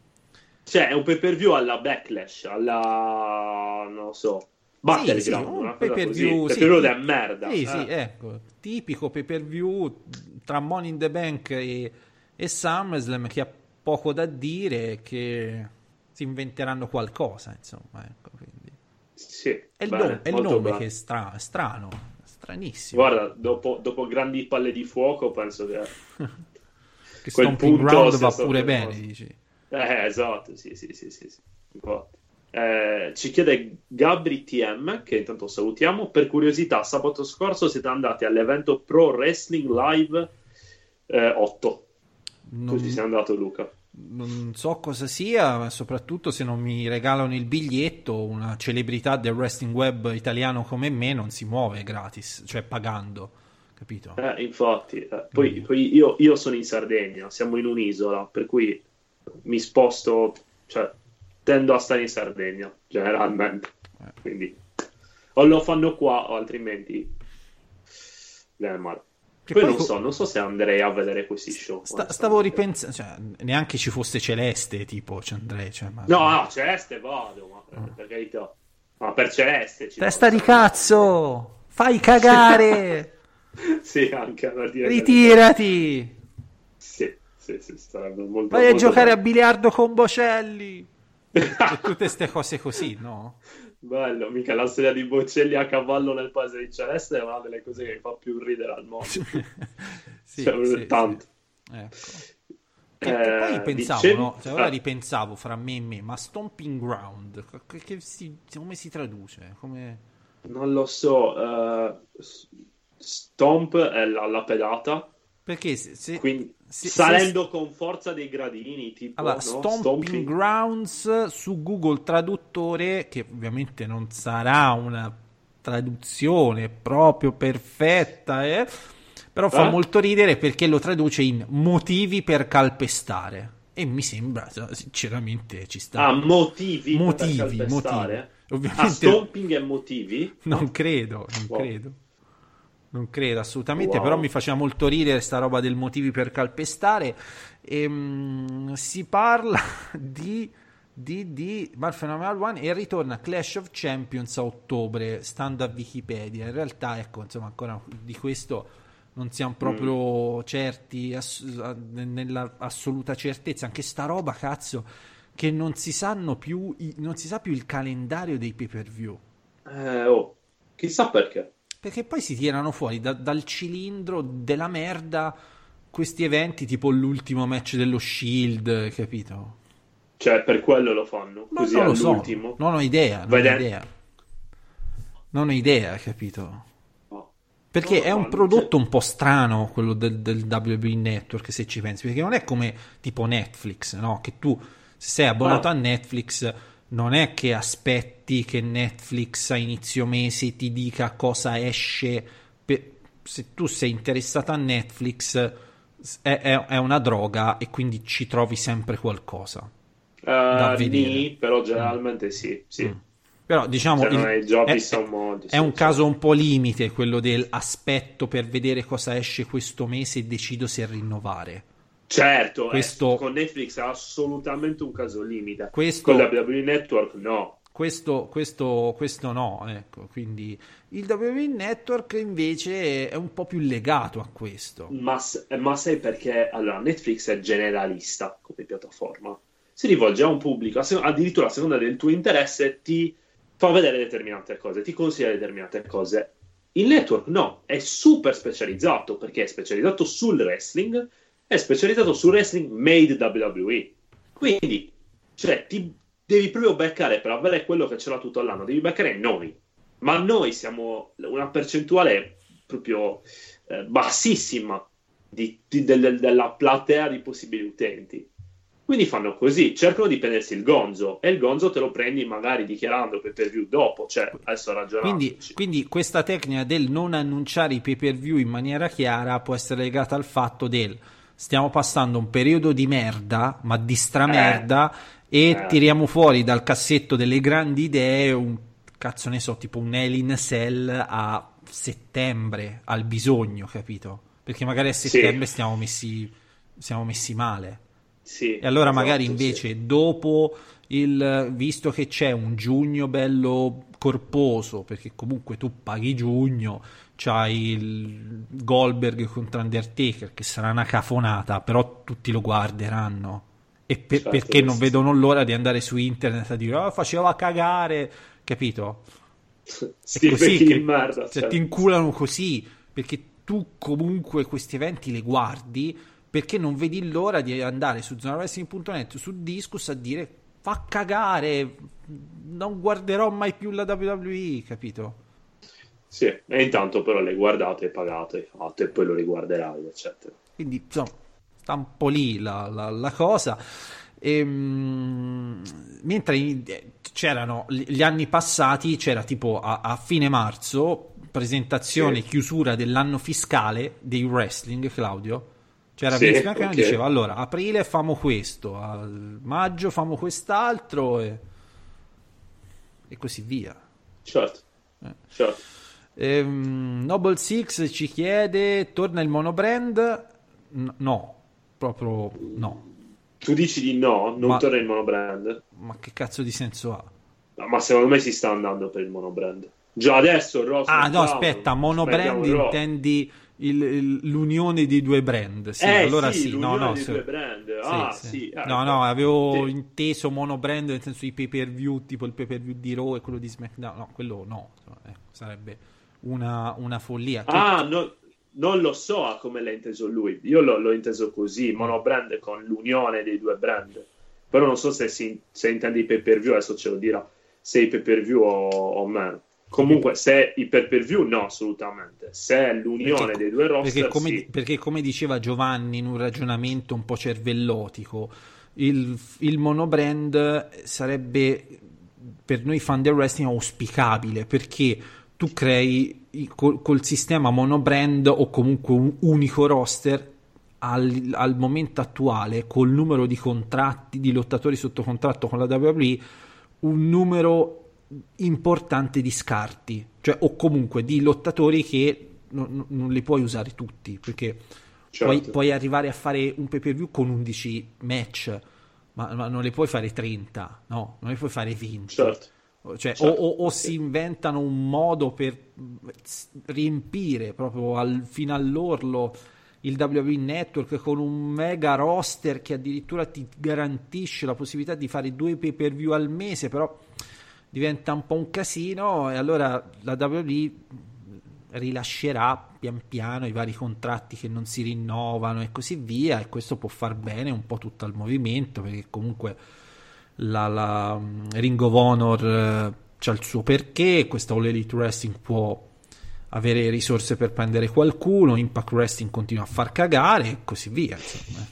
Cioè, è un pay per view alla Backlash, alla non so, Battleground, Sì, sì, un cosa pay-per-view, così. sì, Pay-per-view sì. da merda. Sì, eh. sì, ecco, tipico pay per view tra Money in the Bank e, e SummerSlam che ha poco da dire che si inventeranno qualcosa, insomma, ecco, quindi. Sì, È il, bene, nome, è il nome che è stra- strano, stranissimo. Guarda, dopo, dopo grandi palle di fuoco, penso che... che quel Stomping punto Ground va pure bene, dici. Eh, esatto, sì, sì, sì, sì. sì. Infatti. Eh, ci chiede Gabri TM, che intanto salutiamo. Per curiosità, sabato scorso siete andati all'evento Pro Wrestling Live eh, 8. Non, Così sei andato Luca. non so cosa sia, ma soprattutto se non mi regalano il biglietto, una celebrità del wrestling web italiano come me non si muove gratis, cioè pagando, capito? Eh, infatti, eh, poi, poi io, io sono in Sardegna, siamo in un'isola, per cui mi sposto, cioè tendo a stare in Sardegna generalmente. Quindi o lo fanno qua o altrimenti viene male. Che Poi poi non co- so, non so se andrei a vedere questi show. sta- stavo ripensando, cioè, neanche ci fosse Celeste, tipo, ci andrei, cioè, ma... No, no, Celeste vado, ma per, per carità. Ma per Celeste ci Testa di cazzo! Fai cagare! Sì, anche per dire Ritirati! Sì, sì, sì, sarebbe molto Vai a molto giocare a bello. biliardo con Bocelli! Tutte queste cose così, no? Bello, mica la storia di Bocelli a cavallo nel paese di Celeste è una delle cose che mi fa più ridere al mondo. sì, Cioè, sì, tanto. sì. Ecco. Eh, E poi pensavo, dicevi- no? Cioè, ora ah. ripensavo fra me e me, ma Stomping Ground, che- che si- come si traduce? Come... Non lo so, eh, s- Stomp è la, la pedata, Perché se, se- quindi se- salendo con forza dei gradini, tipo Allora, no? Stomping, Stomping. Grounds su Google Traduttore, che ovviamente non sarà una traduzione proprio perfetta, eh? però fa Eh? molto ridere perché lo traduce in motivi per calpestare. E mi sembra, sinceramente, ci sta. Ah, motivi, Motivi, motivi. Ovviamente- Ah, stomping e motivi? Non credo, non Wow. credo. Non credo assolutamente, Wow. però mi faceva molto ridere sta roba del motivi per calpestare. Ehm, si parla di, di, di Phenomenal One e ritorna Clash of Champions a ottobre, stando a Wikipedia. In realtà, ecco, insomma, ancora di questo non siamo proprio certi, ass- nella assoluta certezza. Anche sta roba, cazzo, che non si sanno più, non si sa più il calendario dei pay per view. Eh, oh, chissà perché. Perché poi si tirano fuori da- dal cilindro della merda questi eventi tipo l'ultimo match dello Shield, capito? Cioè, per quello lo fanno, Ma così non lo so, non ho idea, non ho Vede- idea. Non ho idea, capito? No. Perché No, è un prodotto un po' strano quello del, del WWE Network, se ci pensi, perché non è come tipo Netflix, no? Che tu, se sei abbonato a Netflix, non è che aspetti che Netflix a inizio mese ti dica cosa esce. per- Se tu sei interessato a Netflix, è, è- è una droga e quindi ci trovi sempre qualcosa. da Eh, vedere. nì, però generalmente sì, sì. Mm. Però diciamo Cioè, il- è i giochi è, sono molti, è sì, un sì. caso un po' limite quello del aspetto per vedere cosa esce questo mese e decido se rinnovare. Certo, Questo- eh, con Netflix è assolutamente un caso limite. Questo- Con la WWE Network no. Questo, questo, questo no, ecco, quindi il WWE Network invece è un po' più legato a questo. Ma, ma sai perché? Allora, Netflix è generalista come piattaforma. Si rivolge a un pubblico, a se- addirittura a seconda del tuo interesse, ti fa vedere determinate cose, ti consiglia determinate cose. Il network no, è super specializzato perché è specializzato sul wrestling, è specializzato sul wrestling made WWE. Quindi, cioè, ti devi proprio beccare per avere quello che c'era tutto l'anno, devi beccare noi. Ma noi siamo una percentuale proprio eh, bassissima di- di- del- della platea di possibili utenti. Quindi fanno così, cercano di prendersi il gonzo e il gonzo te lo prendi magari dichiarando pay per view dopo, cioè adesso ragionando. Quindi, quindi questa tecnica del non annunciare i pay per view in maniera chiara può essere legata al fatto del stiamo passando un periodo di merda, ma di stramerda, e Eh. tiriamo fuori dal cassetto delle grandi idee un cazzo ne so, tipo un Hell in a Cell a settembre al bisogno, capito? Perché magari a Sì. settembre stiamo messi, siamo messi male. Sì, E allora esatto, magari sì. invece dopo il visto che c'è un giugno bello corposo, perché comunque tu paghi giugno, c'hai il Goldberg contro Undertaker che sarà una cafonata, però tutti lo guarderanno. E per- Certo, perché non sì, vedono l'ora di andare su internet a dire "Oh, faceva cagare", capito? Sti così che- merda, cioè, cioè. ti inculano così perché tu comunque questi eventi li guardi perché non vedi l'ora di andare su zonawrestling.net su Discus a dire fa cagare non guarderò mai più la WWE capito Sì, e intanto però le guardate, pagate, fate e poi lo riguarderai, eccetera. quindi insomma sta un po' lì la, la- la cosa Ehm, mentre in- eh, c'erano gli anni passati c'era tipo a, a fine marzo presentazione Sì. chiusura dell'anno fiscale dei wrestling Claudio c'era Sì, Vince McMahon che ok. diceva allora aprile famo questo a maggio famo quest'altro e, e così via Certo, Eh. certo. Ehm, Noble Six ci chiede: torna il monobrand? No, proprio no. Tu dici di no, non Ma- torna il monobrand. Ma che cazzo di senso ha? No, ma secondo me si sta andando per il monobrand. Già adesso il Raw Ah, no, aspetta, monobrand intendi il- il- l'unione di due brand? Sì, eh, allora sì, sì, no, no. Sì, ah, sì. sì. eh, no, no, avevo inteso monobrand nel senso i pay per view, tipo il pay per view di Raw e quello di SmackDown. No, quello no, eh, sarebbe una, una follia. Ah, no- non lo so a come l'ha inteso lui. Io l'ho, l'ho inteso così, monobrand con l'unione dei due brand. Però non so se, si, se intende i pay per view, adesso ce lo dirà, se i pay per view o, o meno. Comunque, se i pay per view, no, assolutamente. Se è l'unione Perché- dei due roster, perché come, sì. perché come diceva Giovanni in un ragionamento un po' cervellotico, il, il monobrand sarebbe per noi fan del wrestling auspicabile perché tu crei col, col sistema monobrand o comunque un unico roster al, al momento attuale col numero di contratti di lottatori sotto contratto con la WWE un numero importante di scarti, cioè o comunque di lottatori che non, non li puoi usare tutti, perché Certo. puoi, puoi arrivare a fare un pay per view con 11 match, ma, ma non le puoi fare 30, no, non le puoi fare 20. Certo. Cioè, Certo, o, o- o sì. si inventano un modo per riempire proprio al, fino all'orlo il WWE Network con un mega roster che addirittura ti garantisce la possibilità di fare due pay per view al mese, però diventa un po' un casino e allora la WWE rilascerà pian piano i vari contratti che non si rinnovano e così via e questo può far bene un po' tutto al movimento perché comunque la, la mm, Ring of Honor eh, c'ha il suo perché, questa All Elite Wrestling può avere risorse per prendere qualcuno, Impact Wrestling continua a far cagare e così via. insomma.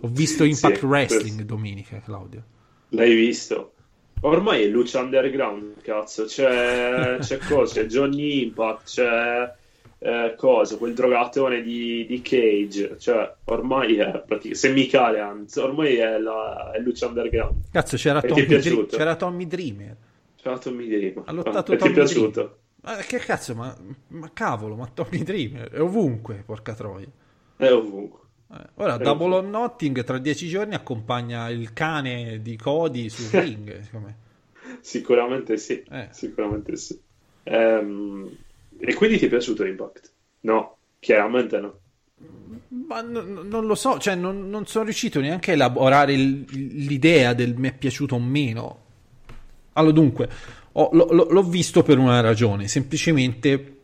Ho visto Impact Sì, Wrestling questo. domenica, Claudio. L'hai visto? Ormai è Lucha Underground, cazzo. C'è, c'è cosa? C'è Johnny Impact, c'è eh, cosa? Quel drogatone di, di Cage. Cioè, ormai è praticamente semicale, anzi, ormai è, la, è Lucha Underground. Cazzo, c'era Tommy, piaciuto? c'era Tommy Dreamer. Ciao Tommy Dreamer. Ha lottato Ah, e ti è Tommy piaciuto? Dreamer. Ma che cazzo, ma, ma cavolo, ma Tommy Dreamer è ovunque, porca troia. È ovunque. Eh, Ora, È Double ovunque. or Notting tra dieci giorni accompagna il cane di Cody sul ring. Sicuramente sì. Eh. Sicuramente sì. Ehm, e quindi ti è piaciuto Impact? No, chiaramente no. Ma n- non lo so, cioè non, non sono riuscito neanche a elaborare il- l'idea del mi è piaciuto o meno. Allora, dunque, ho- lo- l'ho visto per una ragione, semplicemente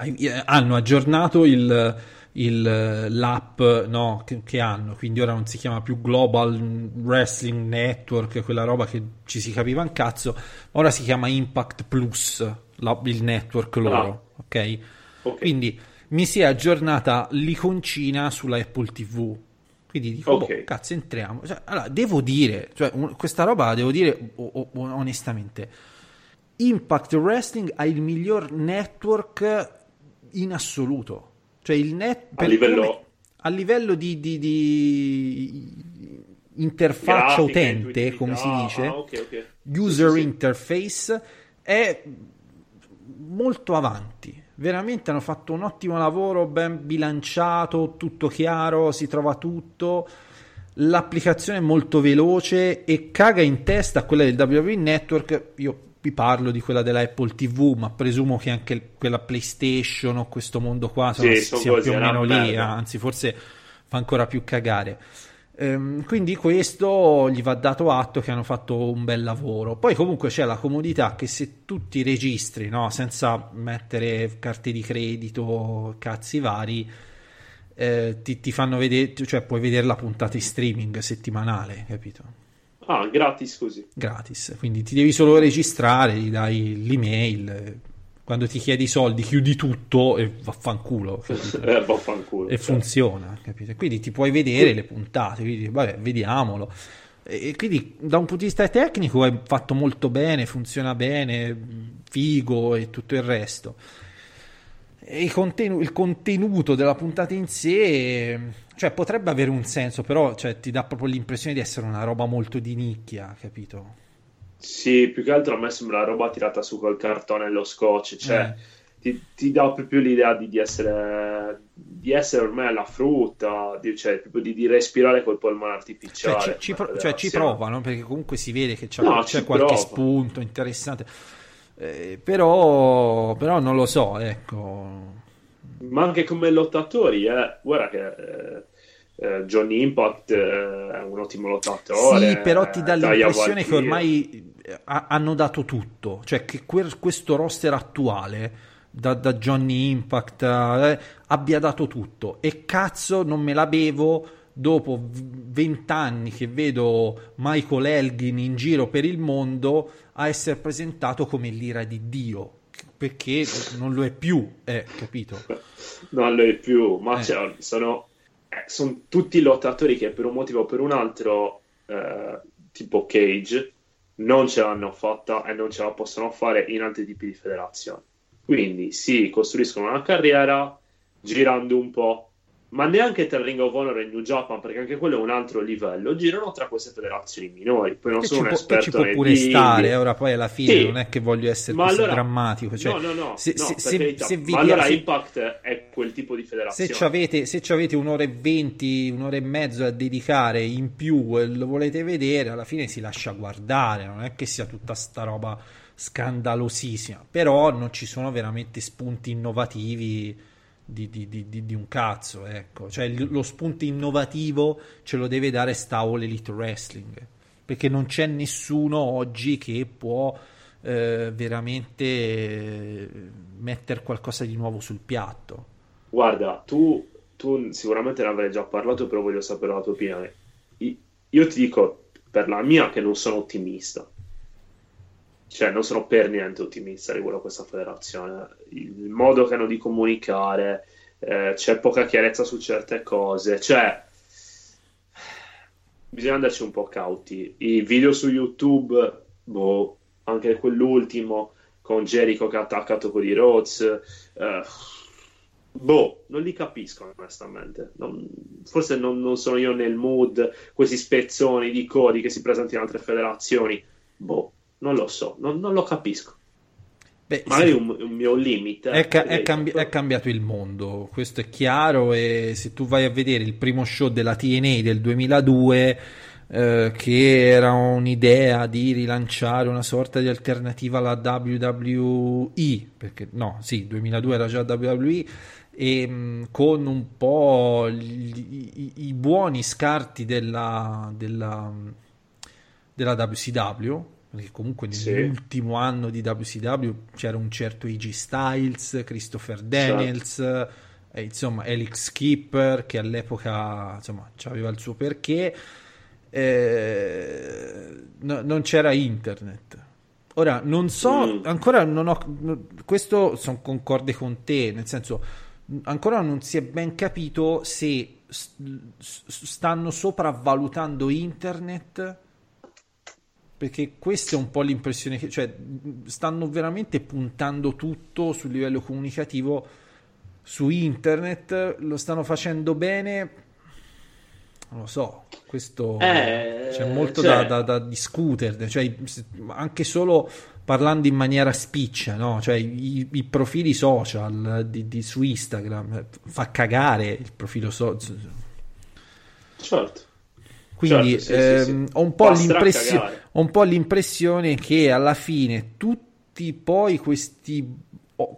eh, hanno aggiornato il, il- l'app no, che, che hanno, quindi ora non si chiama più Global Wrestling Network, quella roba che ci si capiva un cazzo, ora si chiama Impact Plus, la- il network loro, ok? Ok. Quindi mi si è aggiornata l'iconcina sulla Apple TV. Quindi dico, Ok. boh, cazzo, entriamo. Cioè, allora, devo dire, cioè, un- questa roba devo dire o- o- onestamente. Impact Wrestling ha il miglior network in assoluto. Cioè, il net per livello- come- a livello di, di- di interfaccia Grafica, utente, come si dice, Ah, ok, ok. user Sì, sì, interface è molto avanti. Veramente hanno fatto un ottimo lavoro, ben bilanciato, tutto chiaro, si trova tutto. L'applicazione è molto veloce e caga in testa a quella del WWE Network. Io vi parlo di quella della Apple TV, ma presumo che anche quella PlayStation o questo mondo qua Sì, sono sia più o meno lì, eh, anzi forse fa ancora più cagare. Ehm, quindi questo gli va dato atto che hanno fatto un bel lavoro. Poi comunque c'è la comodità che se tu ti registri, no, senza mettere carte di credito, cazzi vari, eh, ti, ti fanno vedere, cioè puoi vedere la puntata in streaming settimanale, capito? Ah, gratis così. Gratis. Quindi ti devi solo registrare, gli dai l'email, quando ti chiedi i soldi chiudi tutto e vaffanculo? Eh, vaffanculo. e cioè. funziona, capito? Quindi ti puoi vedere le puntate, quindi vabbè, vediamolo. E quindi da un punto di vista tecnico è fatto molto bene, funziona bene, figo e tutto il resto. E il, contenu- il contenuto della puntata in sé, cioè potrebbe avere un senso, però cioè, ti dà proprio l'impressione di essere una roba molto di nicchia, capito? Sì, più che altro a me sembra roba tirata su col cartone e lo scotch, cioè ti, ti dà proprio l'idea di, di essere di essere ormai alla frutta, di, cioè di, di respirare col polmone artificiale. Cioè, ci, ci pro- cioè, ci provano perché comunque si vede che c'è, No, c'è qualche prova. spunto interessante. Eh, però, però non lo so, ecco. Ma anche come lottatori, eh. guarda che eh, eh, Johnny Impact eh, è un ottimo lottatore. Sì, però ti dà eh, l'impressione che ormai ha- hanno dato tutto, cioè che quel- questo roster attuale, da, da Johnny Impact, eh, abbia dato tutto. E cazzo, non me la bevo dopo vent'anni che vedo Michael Elgin in giro per il mondo a essere presentato come l'ira di Dio, perché non lo è più, eh, capito? non lo è più, ma Eh. cioè, sono, eh, sono tutti lottatori che per un motivo o per un altro, eh, tipo Cage, non ce l'hanno fatta e non ce la possono fare in altri tipi di federazioni. Quindi si costruiscono una carriera girando un po', ma neanche tra Ring of Honor e New Japan, perché anche quello è un altro livello, girano tra queste federazioni minori. Poi non Che sono un può, che ci esperto può pure indie. stare, eh, ora poi alla fine Sì. non è che voglio essere Ma così allora- drammatico. Cioè, no, no, no, se, no, se- se- se vi ma allora se- Impact è quel tipo di se federazione. ci avete, se ci avete un'ora e venti, un'ora e mezzo da dedicare in più e lo volete vedere, alla fine si lascia guardare, non è che sia tutta sta roba scandalosissima, però non ci sono veramente spunti innovativi di, di- di- di- un cazzo, ecco. Cioè lo spunto innovativo ce lo deve dare sta All Elite Wrestling, perché non c'è nessuno oggi che può eh, veramente eh, mettere qualcosa di nuovo sul piatto. Guarda, tu, tu sicuramente ne avrai già parlato, però voglio sapere la tua opinione. Io ti dico per la mia che non sono ottimista. Cioè, non sono per niente ottimista riguardo a questa federazione. Il modo che hanno di comunicare, eh, c'è poca chiarezza su certe cose. Cioè, bisogna andarci un po' cauti. I video su YouTube, boh, anche quell'ultimo con Jericho che ha attaccato con i Rhodes. eh, boh, non li capisco onestamente. Non- forse non, non sono io nel mood, questi spezzoni di codi che si presentano in altre federazioni. Boh, non lo so, non, non lo capisco. Beh, Magari sì, un, un mio limite. è, ca- è perché- cambi- è cambiato il mondo, questo è chiaro. E se tu vai a vedere il primo show della TNA del 2002, eh, che era un'idea di rilanciare una sorta di alternativa alla WWE, perché no, sì, 2002 era già WWE, e mh, con un po' gli- i, i buoni scarti della, della, della WCW, perché comunque Sì. nell'ultimo anno di WCW c'era un certo AJ Styles, Christopher Daniels, e, insomma Alex Skipper che all'epoca insomma aveva il suo perché. Eh, no- non c'era internet. Ora non so, Mm. ancora non ho questo sono concorde con te, nel senso ancora non si è ben capito se stanno sopravvalutando internet perché questa è un po' l'impressione che cioè stanno veramente puntando tutto sul livello comunicativo su internet, lo stanno facendo bene non lo so, questo Eh, c'è molto cioè- da, da- da discutere, cioè, anche solo parlando in maniera spiccia, no? Cioè, i, i profili social di, di- su Instagram fa cagare il profilo social. Certo. Quindi Certo, sì, sì, ehm, sì. Ho, un ho un po' l'impressione che alla fine tutti poi questi,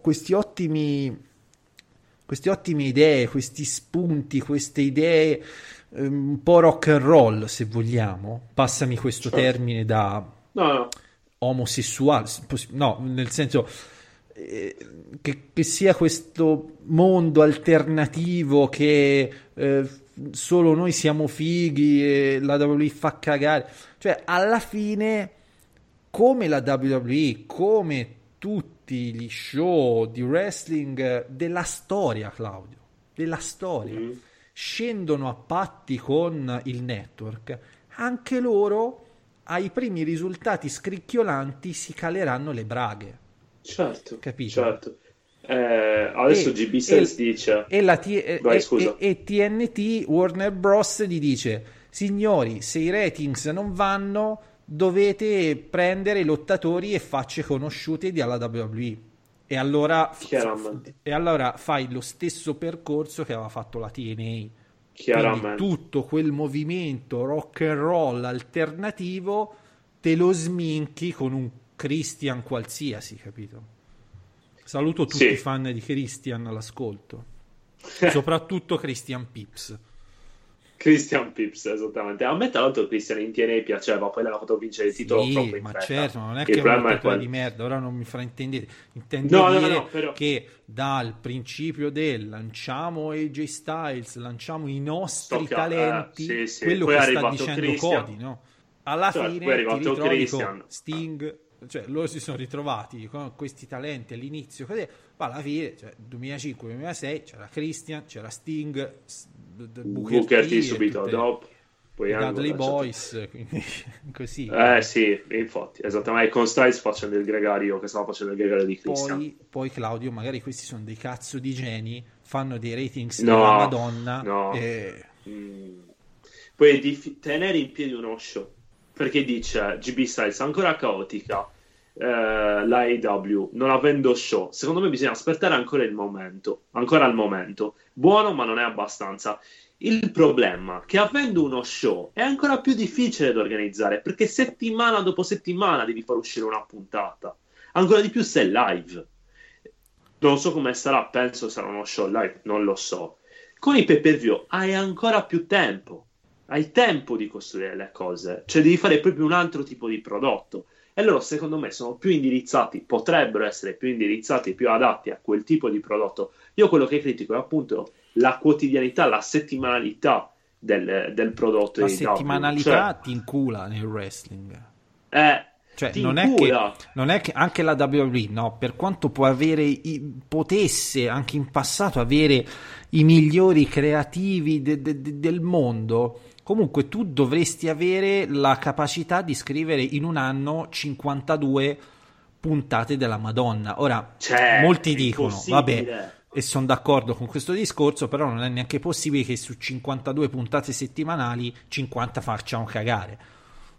questi ottimi queste ottime idee, questi spunti, queste idee ehm, un po' rock and roll, se vogliamo, passami questo Certo. termine da No, no. omosessuale, no, nel senso eh, che, che sia questo mondo alternativo che eh, solo noi siamo fighi e la WWE fa cagare, cioè alla fine come la WWE, come tutti gli show di wrestling della storia, Claudio, della storia, Mm. scendono a patti con il network, anche loro ai primi risultati scricchiolanti si caleranno le braghe. Certo, Capito? certo. Eh, adesso E- GB Sales dice E, la T- Vai, e- e- TNT, Warner Bros. gli dice: Signori, se i ratings non vanno, dovete prendere lottatori e facce conosciute di alla WWE. E allora, e allora fai lo stesso percorso che aveva fatto la TNA. Quindi tutto quel movimento rock and roll alternativo te lo sminchi con un Christian qualsiasi, capito? Saluto tutti Sì. i fan di Christian all'ascolto, soprattutto Christian Pips. Christian Pips, esattamente. A me, tra l'altro, Christian in TNA piaceva, poi l'aveva fatto vincere il titolo Sì, troppo in ma fretta. certo, ma non è Il che è un quello. di merda, ora non mi fraintendete. Intendo No, no, no, dire no, però- che dal principio del lanciamo AJ Styles, lanciamo i nostri Stocca- talenti, eh, sì, sì. quello Poi che sta dicendo Christian. Cody, no? Alla Certo, fine ti arrivato ritrovi Christian. con Sting, cioè loro si sono ritrovati con questi talenti all'inizio, così, ma alla fine, cioè 2005-2006 c'era Christian, c'era Sting, Booker, Booker T subito tutte- dopo. Poi Dudley. Boys, quindi così. Eh sì, infatti, esattamente. Con Styles facendo il gregario, che stava facendo il gregario di Christian. Poi, poi Claudio, magari questi sono dei cazzo di geni, fanno dei ratings No, della Madonna. no. e- Mm. Poi è dif- tenere in piedi uno show perché dice GB Styles ancora caotica eh, la AEW non avendo show. Secondo me bisogna aspettare ancora il momento ancora il momento. Buono ma non è abbastanza. Il problema è che avendo uno show è ancora più difficile da organizzare perché settimana dopo settimana devi far uscire una puntata. Ancora di più se è live. Non so come sarà penso sarà uno show live non lo so. Con i pay per view hai ancora più tempo. Hai tempo di costruire le cose, cioè devi fare proprio un altro tipo di prodotto. E loro, secondo me, sono più indirizzati, potrebbero essere più indirizzati, più adatti a quel tipo di prodotto. Io quello che critico è appunto la quotidianità, la settimanalità del, del prodotto la settimanalità ti incula nel wrestling. Cioè, eh, Cioè, non è, che, non è che anche la WWE, no, per quanto può avere, i- potesse anche in passato avere i migliori creativi de- de- de- del mondo, comunque tu dovresti avere la capacità di scrivere in un anno 52 puntate della Madonna. Ora, Cioè, molti dicono, vabbè, e sono d'accordo con questo discorso, però non è neanche possibile che su 52 puntate settimanali 50 facciano cagare.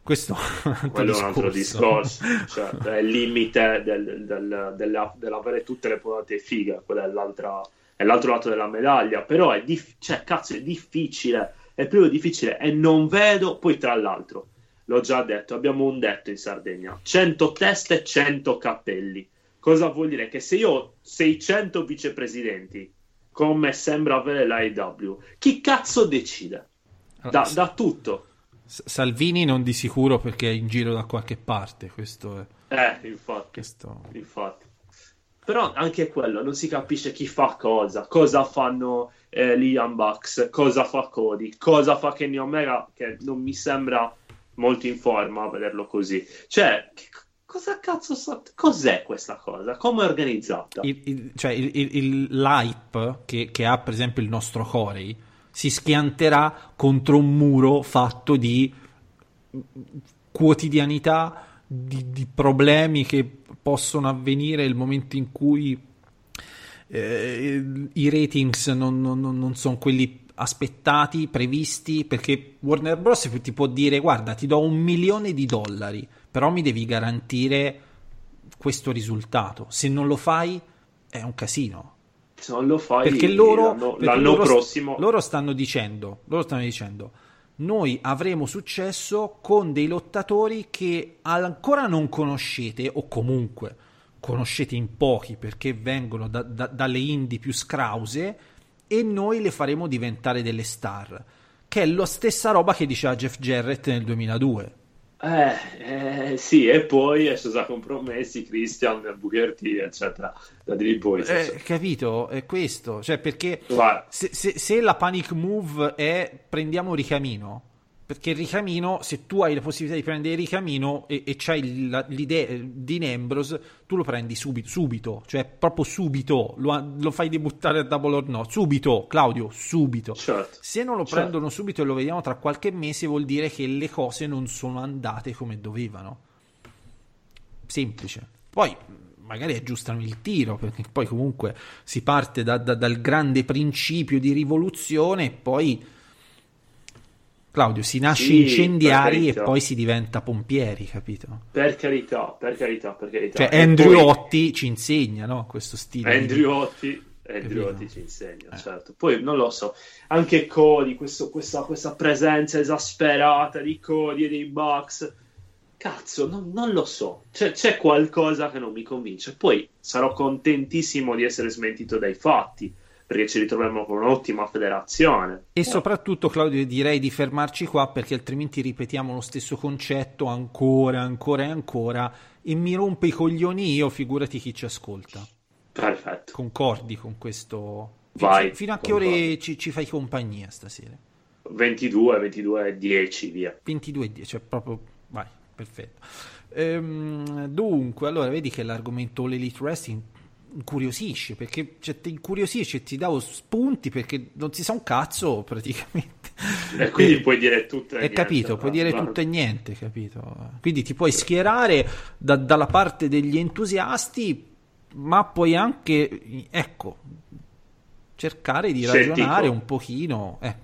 Questo è un altro quello è un altro discorso. discorso, cioè, è il limite del- del- della- dell'avere tutte le puntate fighe, quello è, l'altra- è l'altro lato della medaglia, però è, dif- cioè, cazzo, è difficile, è proprio difficile e non vedo, poi tra l'altro, l'ho già detto, abbiamo un detto in Sardegna, 100 teste, 100 cappelli, cosa vuol dire? Che se io ho 600 vicepresidenti, come sembra avere l'AEW, chi cazzo decide? Da, da tutto. Salvini non di sicuro perché è in giro da qualche parte, questo è... Eh, infatti. Questo... Infatti. Però anche quello non si capisce chi fa cosa, cosa fanno eh, gli Young Bucks, cosa fa Cody, cosa fa Kenny Omega, che non mi sembra molto in forma a vederlo così. Cioè, che- cosa cazzo sa- cos'è questa cosa? Come è organizzata? il, il- cioè il, il- il- l'hype che, che ha per esempio il nostro Corey si schianterà contro un muro fatto di quotidianità, di, di problemi che possono avvenire nel momento in cui eh, i ratings non, non- non- sono quelli aspettati, previsti, perché Warner Bros. ti può dire guarda ti do un milione di dollari, però mi devi garantire questo risultato. Se non lo fai è un casino. Se non lo fai Perché loro, l'anno, perché l'anno loro- prossimo... loro stanno dicendo, loro stanno dicendo, noi avremo successo con dei lottatori che ancora non conoscete o comunque conoscete in pochi perché vengono da- da- dalle indie più scrause e noi le faremo diventare delle star. Che è la stessa roba che diceva Jeff Jarrett nel 2002. Eh, eh, sì, e poi è stato compromessi Christian, Booker T, eccetera, da Dream Boys. Eh, capito? È questo. Cioè, perché se, se- se la panic move è prendiamo Ricamino, perché il Ricamino, se tu hai la possibilità di prendere Ricamino e, e c'hai la- l'idea di Ambrose, tu lo prendi subito, subito, cioè proprio subito, lo, lo fai debuttare a Double or No, subito, Claudio, subito. certo. Se non lo Certo. prendono subito e lo vediamo tra qualche mese, vuol dire che le cose non sono andate come dovevano. Semplice. Poi magari aggiustano il tiro, perché poi comunque si parte da- da- dal grande principio di rivoluzione e poi Claudio, si nasce Sì, incendiari e poi si diventa pompieri, capito? Per carità, per carità, per carità. Cioè, E Andrew poi- Otti ci insegna, no? Questo stile. Andrew Otti, Andrew? Otti ci insegna, Eh. certo. Poi non lo so, anche Cody, questo- questa, questa presenza esasperata di Cody e dei Bucks. Cazzo, non, non lo so. C'è, c'è qualcosa che non mi convince. Poi sarò contentissimo di essere smentito dai fatti, perché ci ritroviamo con un'ottima federazione. E soprattutto, Claudio, direi di fermarci qua perché altrimenti ripetiamo lo stesso concetto ancora, ancora e ancora. E mi rompe i coglioni io, figurati chi ci ascolta. Perfetto. Concordi con questo? Vai, Fino a che concordo. ore ci, ci fai compagnia stasera? 22, 22, 10, via. 22 e 10, cioè proprio vai, perfetto. Ehm, dunque, allora vedi che l'argomento l'Elite Wrestling incuriosisce perché cioè, ti incuriosisce e ti davo spunti perché non si sa un cazzo praticamente. E quindi puoi dire tutto e niente, capito, puoi no? dire No. tutto e niente, capito? Quindi ti puoi schierare da- dalla parte degli entusiasti, ma puoi anche, ecco, cercare di Scettico. ragionare un pochino. eh,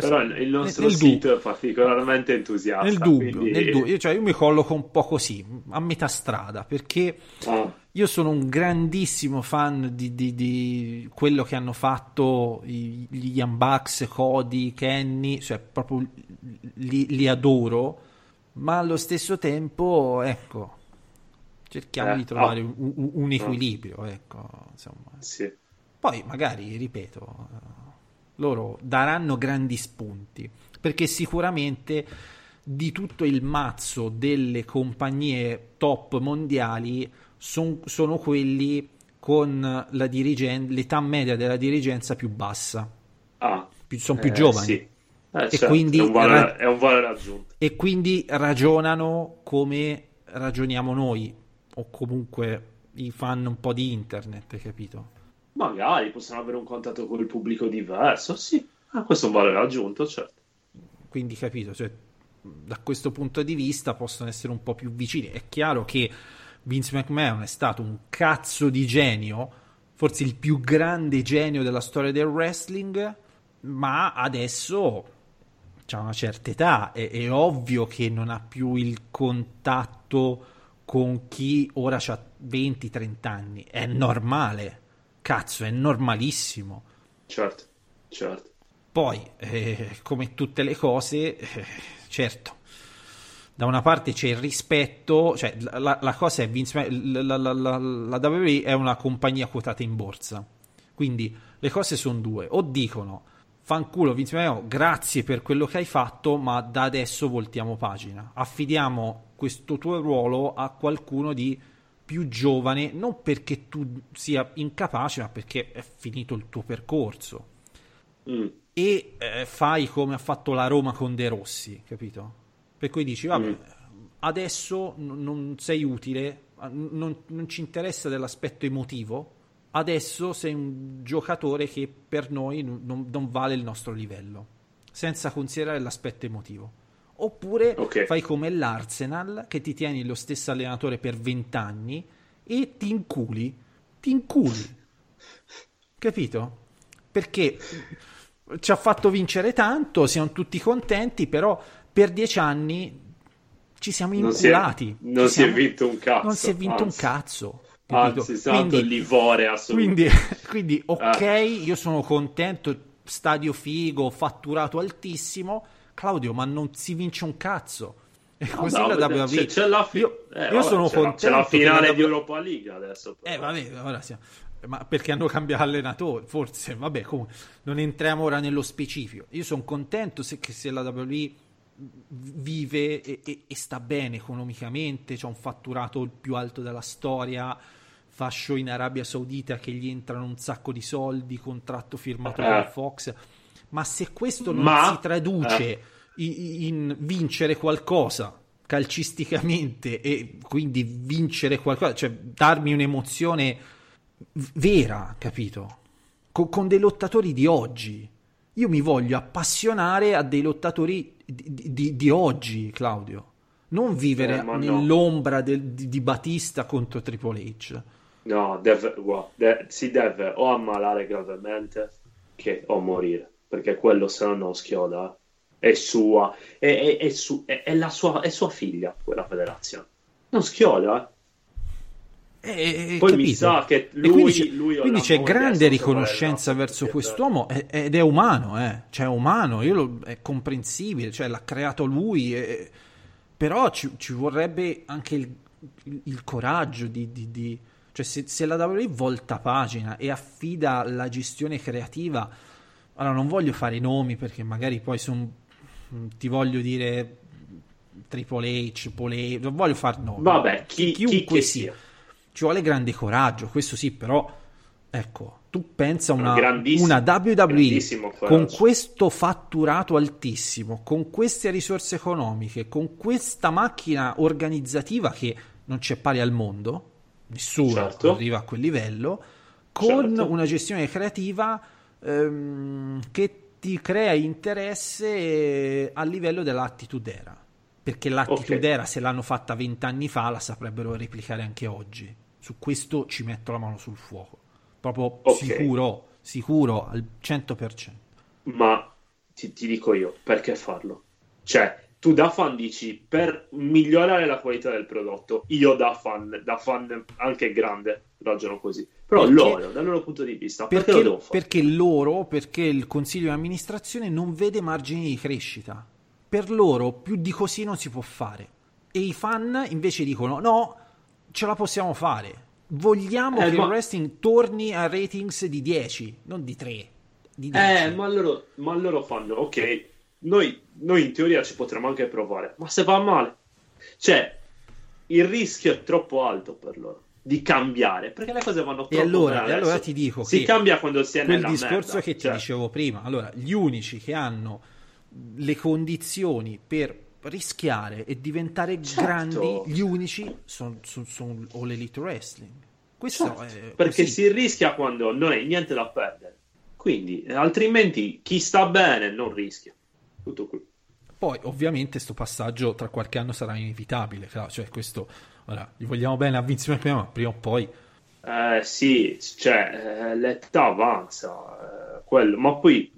così, Però il nostro nel sito è particolarmente entusiasta. Nel dubbio, quindi- nel dubbio. Cioè, io mi colloco un po' così, a metà strada, perché Ah, io sono un grandissimo fan di, di- di quello che hanno fatto gli Bucks, Cody, Kenny, cioè proprio li, li adoro, ma allo stesso tempo, ecco, cerchiamo Eh, di trovare ah. un, un- equilibrio, ecco, insomma. sì. Poi magari, ripeto, loro daranno grandi spunti, perché sicuramente di tutto il mazzo delle compagnie top mondiali son- sono quelli con la dirigen- l'età media della dirigenza più bassa, Ah, sono più eh, giovani. sì. Eh, E certo, quindi è un, valore, ra- è un valore aggiunto. E quindi ragionano come ragioniamo noi, o comunque i fan un po' di internet, capito? Magari possono avere un contatto con il pubblico diverso. Sì, Ah, questo è un valore aggiunto, certo. Quindi capito, cioè, da questo punto di vista possono essere un po' più vicini. È chiaro che Vince McMahon è stato un cazzo di genio, forse il più grande genio della storia del wrestling, ma adesso ha una certa età, è, è ovvio che non ha più il contatto con chi ora ha 20-30 anni, è normale, cazzo, è normalissimo. Certo, certo. Poi, eh, come tutte le cose, eh, certo, da una parte c'è il rispetto, cioè la, la- cosa è Vince la, la, la, la WWE è una compagnia quotata in borsa, quindi le cose sono due, o dicono fanculo Vince McMahon, grazie per quello che hai fatto, ma da adesso voltiamo pagina, affidiamo questo tuo ruolo a qualcuno di più giovane, non perché tu sia incapace, ma perché è finito il tuo percorso Mm, e eh, fai come ha fatto la Roma con De Rossi, capito? Per cui dici, vabbè, Mm. adesso n- non sei utile, non, non ci interessa dell'aspetto emotivo, adesso sei un giocatore che per noi non- non vale il nostro livello, senza considerare l'aspetto emotivo. Oppure Ok. fai come l'Arsenal, che ti tieni lo stesso allenatore per 20 anni e ti inculi, ti inculi, capito? Perché ci ha fatto vincere tanto, siamo tutti contenti, però per dieci anni ci siamo Non si è- inculati. non Ci si è siamo- vinto un cazzo, Non si è vinto anzi. un cazzo. capito? Anzi, santo livore assoluto. quindi, quindi, ok, Ah. io sono contento, stadio figo, fatturato altissimo. Claudio, ma non si vince un cazzo. E così No, la WWE. c'è, c'è la, fi- io, eh, io vabbè, sono c'è la- contento. C'è la finale la di Europa League adesso. però. eh, vabbè, ora siamo... Ma perché hanno cambiato allenatore, forse, vabbè, comunque, non entriamo ora nello specifico. Io sono contento se, che se la WWE vive e, e- e sta bene economicamente, c'è un fatturato il più alto della storia, fa show in Arabia Saudita che gli entrano un sacco di soldi, contratto firmato Eh. con Fox. Ma se questo non Ma- si traduce eh. i- in vincere qualcosa calcisticamente e quindi vincere qualcosa, cioè darmi un'emozione vera, capito? Co- con dei lottatori di oggi. Io mi voglio appassionare a dei lottatori di, di- di oggi, Claudio. Non vivere Eh, no. nell'ombra del- di, di Batista contro Triple H. No, deve, guarda, de- si deve o ammalare gravemente che o morire, perché quello se no non schioda. eh. è sua, è, è- è su- è- sua, è sua figlia quella federazione. Non schioda, eh. Eh, Poi mi capito? sa che E lui- quindi c'è, lui quindi c'è grande riconoscenza sorella, verso quest'uomo ed è umano, eh. cioè è umano, io lo- è comprensibile, cioè l'ha creato lui, e- però ci, ci vorrebbe anche il, il- il coraggio di... di- di- cioè se, se la WWE volta pagina e affida la gestione creativa, allora non voglio fare nomi perché magari poi sono... ti voglio dire Triple H, H, non voglio fare nomi. Vabbè, chi, chi chiunque che sia sia. ci vuole grande coraggio, questo sì, però ecco, tu pensa una, una WWE con questo fatturato altissimo, con queste risorse economiche, con questa macchina organizzativa che non c'è pari al mondo, nessuno Certo. arriva a quel livello, con Certo. una gestione creativa ehm, che ti crea interesse a livello dell'attitude era. Perché l'attitude Ok. era, se l'hanno fatta vent'anni fa, la saprebbero replicare anche oggi. Su questo ci metto la mano sul fuoco. Proprio Ok. sicuro, sicuro al 100%. Ma ti, ti dico io, perché farlo? Cioè, tu da fan dici per migliorare la qualità del prodotto, io da fan, da fan anche grande, ragiono così. Però Perché- loro, dal loro punto di vista, perché, Perché, lo perché loro, perché il consiglio di amministrazione non vede margini di crescita. Per loro più di così non si può fare. E i fan invece dicono no, ce la possiamo fare. Vogliamo Eh, che ma- il wrestling torni a ratings di 10, non di 3. Di 10. Eh, ma loro, ma loro fanno, ok, noi, noi in teoria ci potremmo anche provare, ma se va male, cioè, il rischio è troppo alto per loro di cambiare, perché le cose vanno troppo E allora, e allora ti dico si cambia quando si è nella discorso merda, che ti cioè, dicevo prima. Allora, gli unici che hanno le condizioni per rischiare e diventare Certo. grandi, gli unici sono All Elite Wrestling. Questo certo, perché così. si rischia quando non hai niente da perdere. Quindi, altrimenti, chi sta bene non rischia. Tutto qui. Poi, ovviamente, sto passaggio tra qualche anno sarà inevitabile. Cioè, questo, ora, gli vogliamo bene a Vince McMahon, ma prima o poi Eh, sì, cioè, eh, l'età avanza, eh, quello. ma poi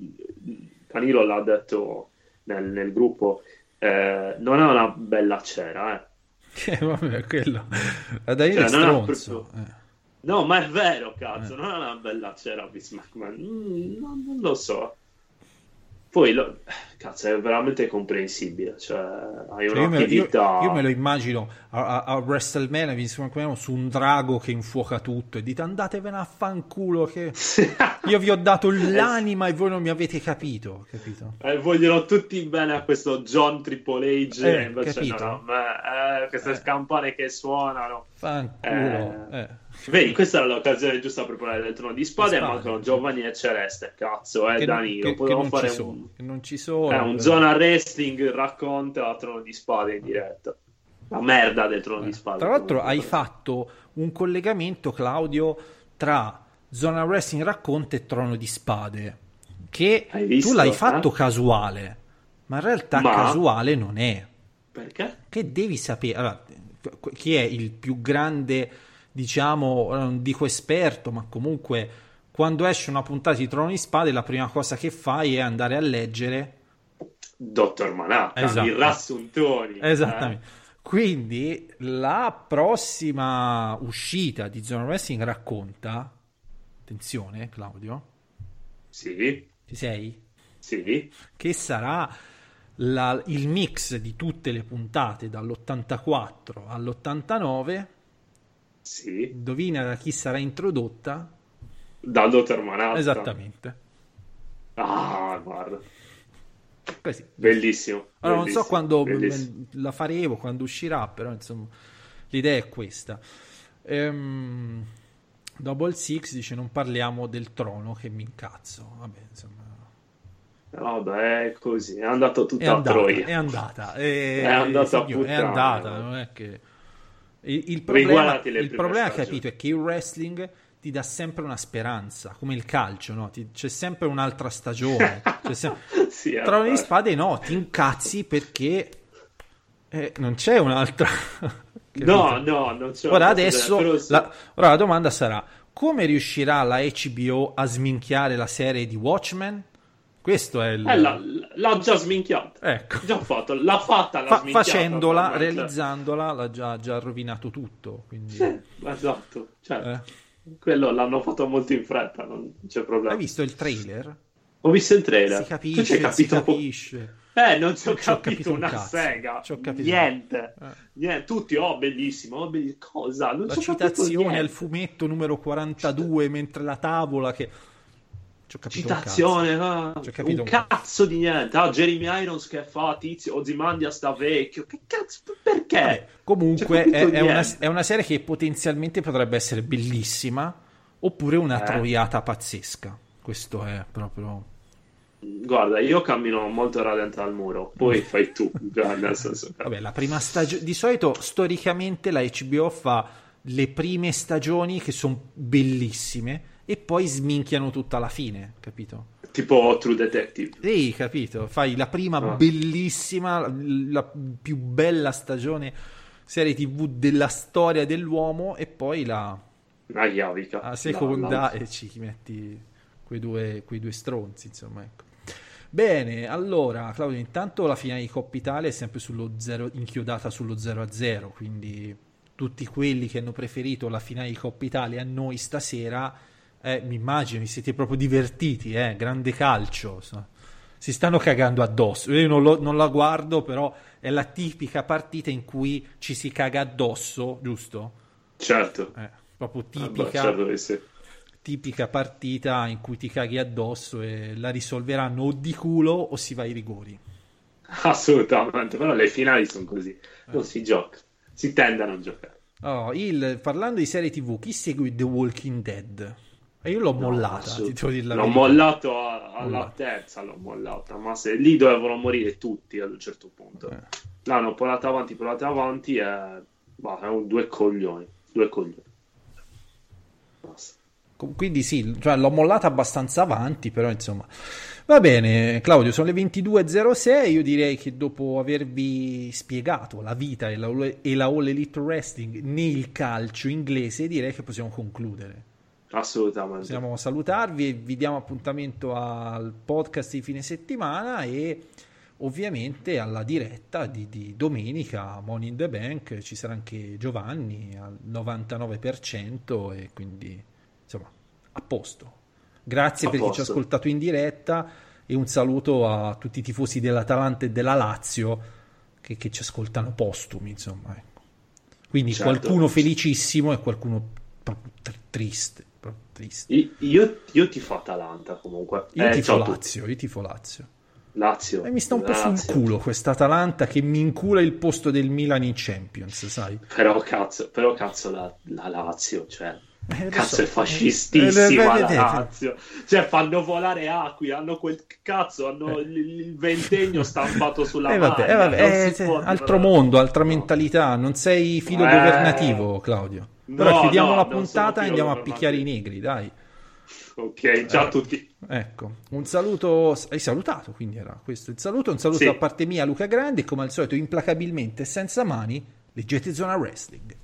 Canilo l'ha detto nel, nel gruppo, eh, non è una bella cera, eh. Eh, vabbè, quello. Da Daniele Cioè, non proprio- eh. No, ma è vero, cazzo, Eh. non è una bella cera Vince McMahon, Mm, non, non lo so. Poi, lo- cazzo, è veramente comprensibile, cioè, hai Cioè, io, me, io- un'attività... io me lo immagino a, a, a WrestleMania Vince McMahon su un drago che infuoca tutto e dite andatevene a fanculo che io vi ho dato l'anima e voi non mi avete capito, capito? Eh, vogliono tutti bene a questo John Triple H, Eh, invece capito? no, no, ma, eh, queste Eh. campane che suonano. Fanculo. Eh. Eh. Vedi, questa era l'occasione giusta per parlare del trono di spade. Spade. mancano Giovanni e Celeste. Cazzo, eh, Che, Danilo. Potevamo fare ci un, non ci sono. eh, un però. zona wrestling racconta trono di spade in diretta. La merda del trono di spade. Tra l'altro hai fatto un collegamento, Claudio, tra Zona Wrestling Racconta e Trono di Spade, che visto, tu l'hai eh? fatto casuale, ma in realtà Ma- casuale non è. Perché? Che devi sapere, allora, chi è il più grande, diciamo, non dico esperto, ma comunque quando esce una puntata di Trono di Spade la prima cosa che fai è andare a leggere Dottor Manhattan, Esatto. i rassuntoni. eh. Esattamente. Quindi la prossima uscita di Zona Wrestling racconta. Attenzione, Claudio, Sì, ci sei? sì. Che sarà la- il mix di tutte le puntate dall'84 all'89. Sì, Indovina da chi sarà introdotta? da Dottor Manhattan. Esattamente. Ah, guarda, Così. bellissimo. Allora, non so bellissimo, quando bellissimo. la faremo, quando uscirà, però insomma l'idea è questa. Ehm, Double Six dice non parliamo del trono che mi incazzo. Vabbè, insomma, Vabbè, è così, è andato tutto è a andata, Troia. è andata, è, È andata a signore, è andata, no? non è che il, il problema, le il problema capito è che il wrestling ti dà sempre una speranza, come il calcio, no? Ti- c'è sempre un'altra stagione. c'è sem- Sì, di vero. spade no, ti incazzi perché eh, non c'è un'altra. No, no, non c'è Ora adesso sì. la, ora la domanda sarà come riuscirà la HBO a sminchiare la serie di Watchmen? Questo è il... Eh, l'ha, l'ha già sminchiata. Ecco. Già fatto, l'ha fatta, l'ha Fa- facendola, realizzandola, l'ha già, già rovinato tutto. Quindi... Sì, esatto. Cioè, Eh. Quello l'hanno fatto molto in fretta, non c'è problema. Hai visto il trailer? Ho visto il trailer. Si Tu capisce, ci hai si capito? capisce. Eh, non ci ho capito, capito un una cazzo. sega. Capito. Niente. Eh. Niente. Tutti, oh, bellissimo, oh, belli- Cosa? Non La capito citazione al fumetto numero 42, mentre la tavola che... Ci ho capito un cazzo. Citazione, ah, Ci ho capito un un cazzo di niente. Ah, Jeremy Irons che fa tizio, Ozymandias sta vecchio. Che cazzo? Perché? Vabbè, comunque è, è una, è una serie che potenzialmente potrebbe essere bellissima oppure una Eh. troiata pazzesca. Questo è proprio... Guarda, io cammino molto radente al muro, poi fai tu. cioè, senso Vabbè, la prima stagione... Di solito, storicamente, la HBO fa le prime stagioni che sono bellissime e poi sminchiano tutta la fine, capito? Tipo True Detective. Sì, capito. Fai la prima Ah. bellissima, la, la più bella stagione serie TV della storia dell'uomo e poi la, Una chiavica. la seconda no. e ci metti quei due, quei due stronzi, insomma, ecco. Bene, allora, Claudio, intanto la finale di Coppa Italia è sempre sullo zero, inchiodata sullo 0 a 0, quindi tutti quelli che hanno preferito la finale di Coppa Italia a noi stasera, eh, mi immagino, vi siete proprio divertiti, eh, grande calcio, so. si stanno cagando addosso, io non, lo- non la guardo, però è la tipica partita in cui ci si caga addosso, giusto? Certo. Eh, proprio Ah, tipica certo che sì. tipica partita in cui ti caghi addosso e la risolveranno o di culo o si va ai rigori. Assolutamente, però le finali sono così. Eh. Non si gioca. Si tende a non giocare. Oh, il- parlando di serie TV, chi segue The Walking Dead? E io l'ho mollata, assolut- ti devo dire la L'ho verità. mollato a- alla Mollato. terza, l'ho mollata, ma se lì dovevano morire tutti ad un certo punto. Eh. L'hanno portata avanti, portata avanti e... Bah, è un due coglioni. Due coglioni. Basta. Quindi sì, cioè, l'ho mollata abbastanza avanti, però insomma. Va bene, Claudio, sono le 22.06, io direi che dopo avervi spiegato la vita e la, e la All Elite Wrestling nel calcio inglese, direi che possiamo concludere. Assolutamente. Possiamo salutarvi e vi diamo appuntamento al podcast di fine settimana e ovviamente alla diretta di, di domenica Money in the Bank ci sarà anche Giovanni al 99% e quindi insomma a posto. Grazie A per chi ci ha posto. ascoltato in diretta e un saluto a tutti i tifosi dell'Atalanta e della Lazio che, che ci ascoltano postumi, insomma. ecco. Quindi Certo. qualcuno felicissimo e qualcuno proprio triste, triste. I- Io, io tifo Atalanta comunque. Io Eh, tifo. Lazio, io tifo Lazio. Lazio. E mi sta un po' sul culo questa Atalanta che mi incula il posto del Milan in Champions, sai? Però cazzo, però cazzo la, la Lazio, cioè... Eh, Cazzo so. è fascistissima Eh, la vedete. Lazio. Cioè fanno volare acqui, hanno quel cazzo, hanno il, il ventennio stampato sulla Eh, vabbè, maglia, eh, vabbè, eh, altro mondo, altra mentalità, non sei filo Eh. governativo, Claudio. Però No, chiudiamo no, la puntata e andiamo a picchiare i negri, dai. Ok, ciao a tutti. Ecco, un saluto, hai salutato, quindi era questo il saluto, un saluto Sì. da parte mia Luca Grande e come al solito implacabilmente senza mani, leggete Zona Wrestling.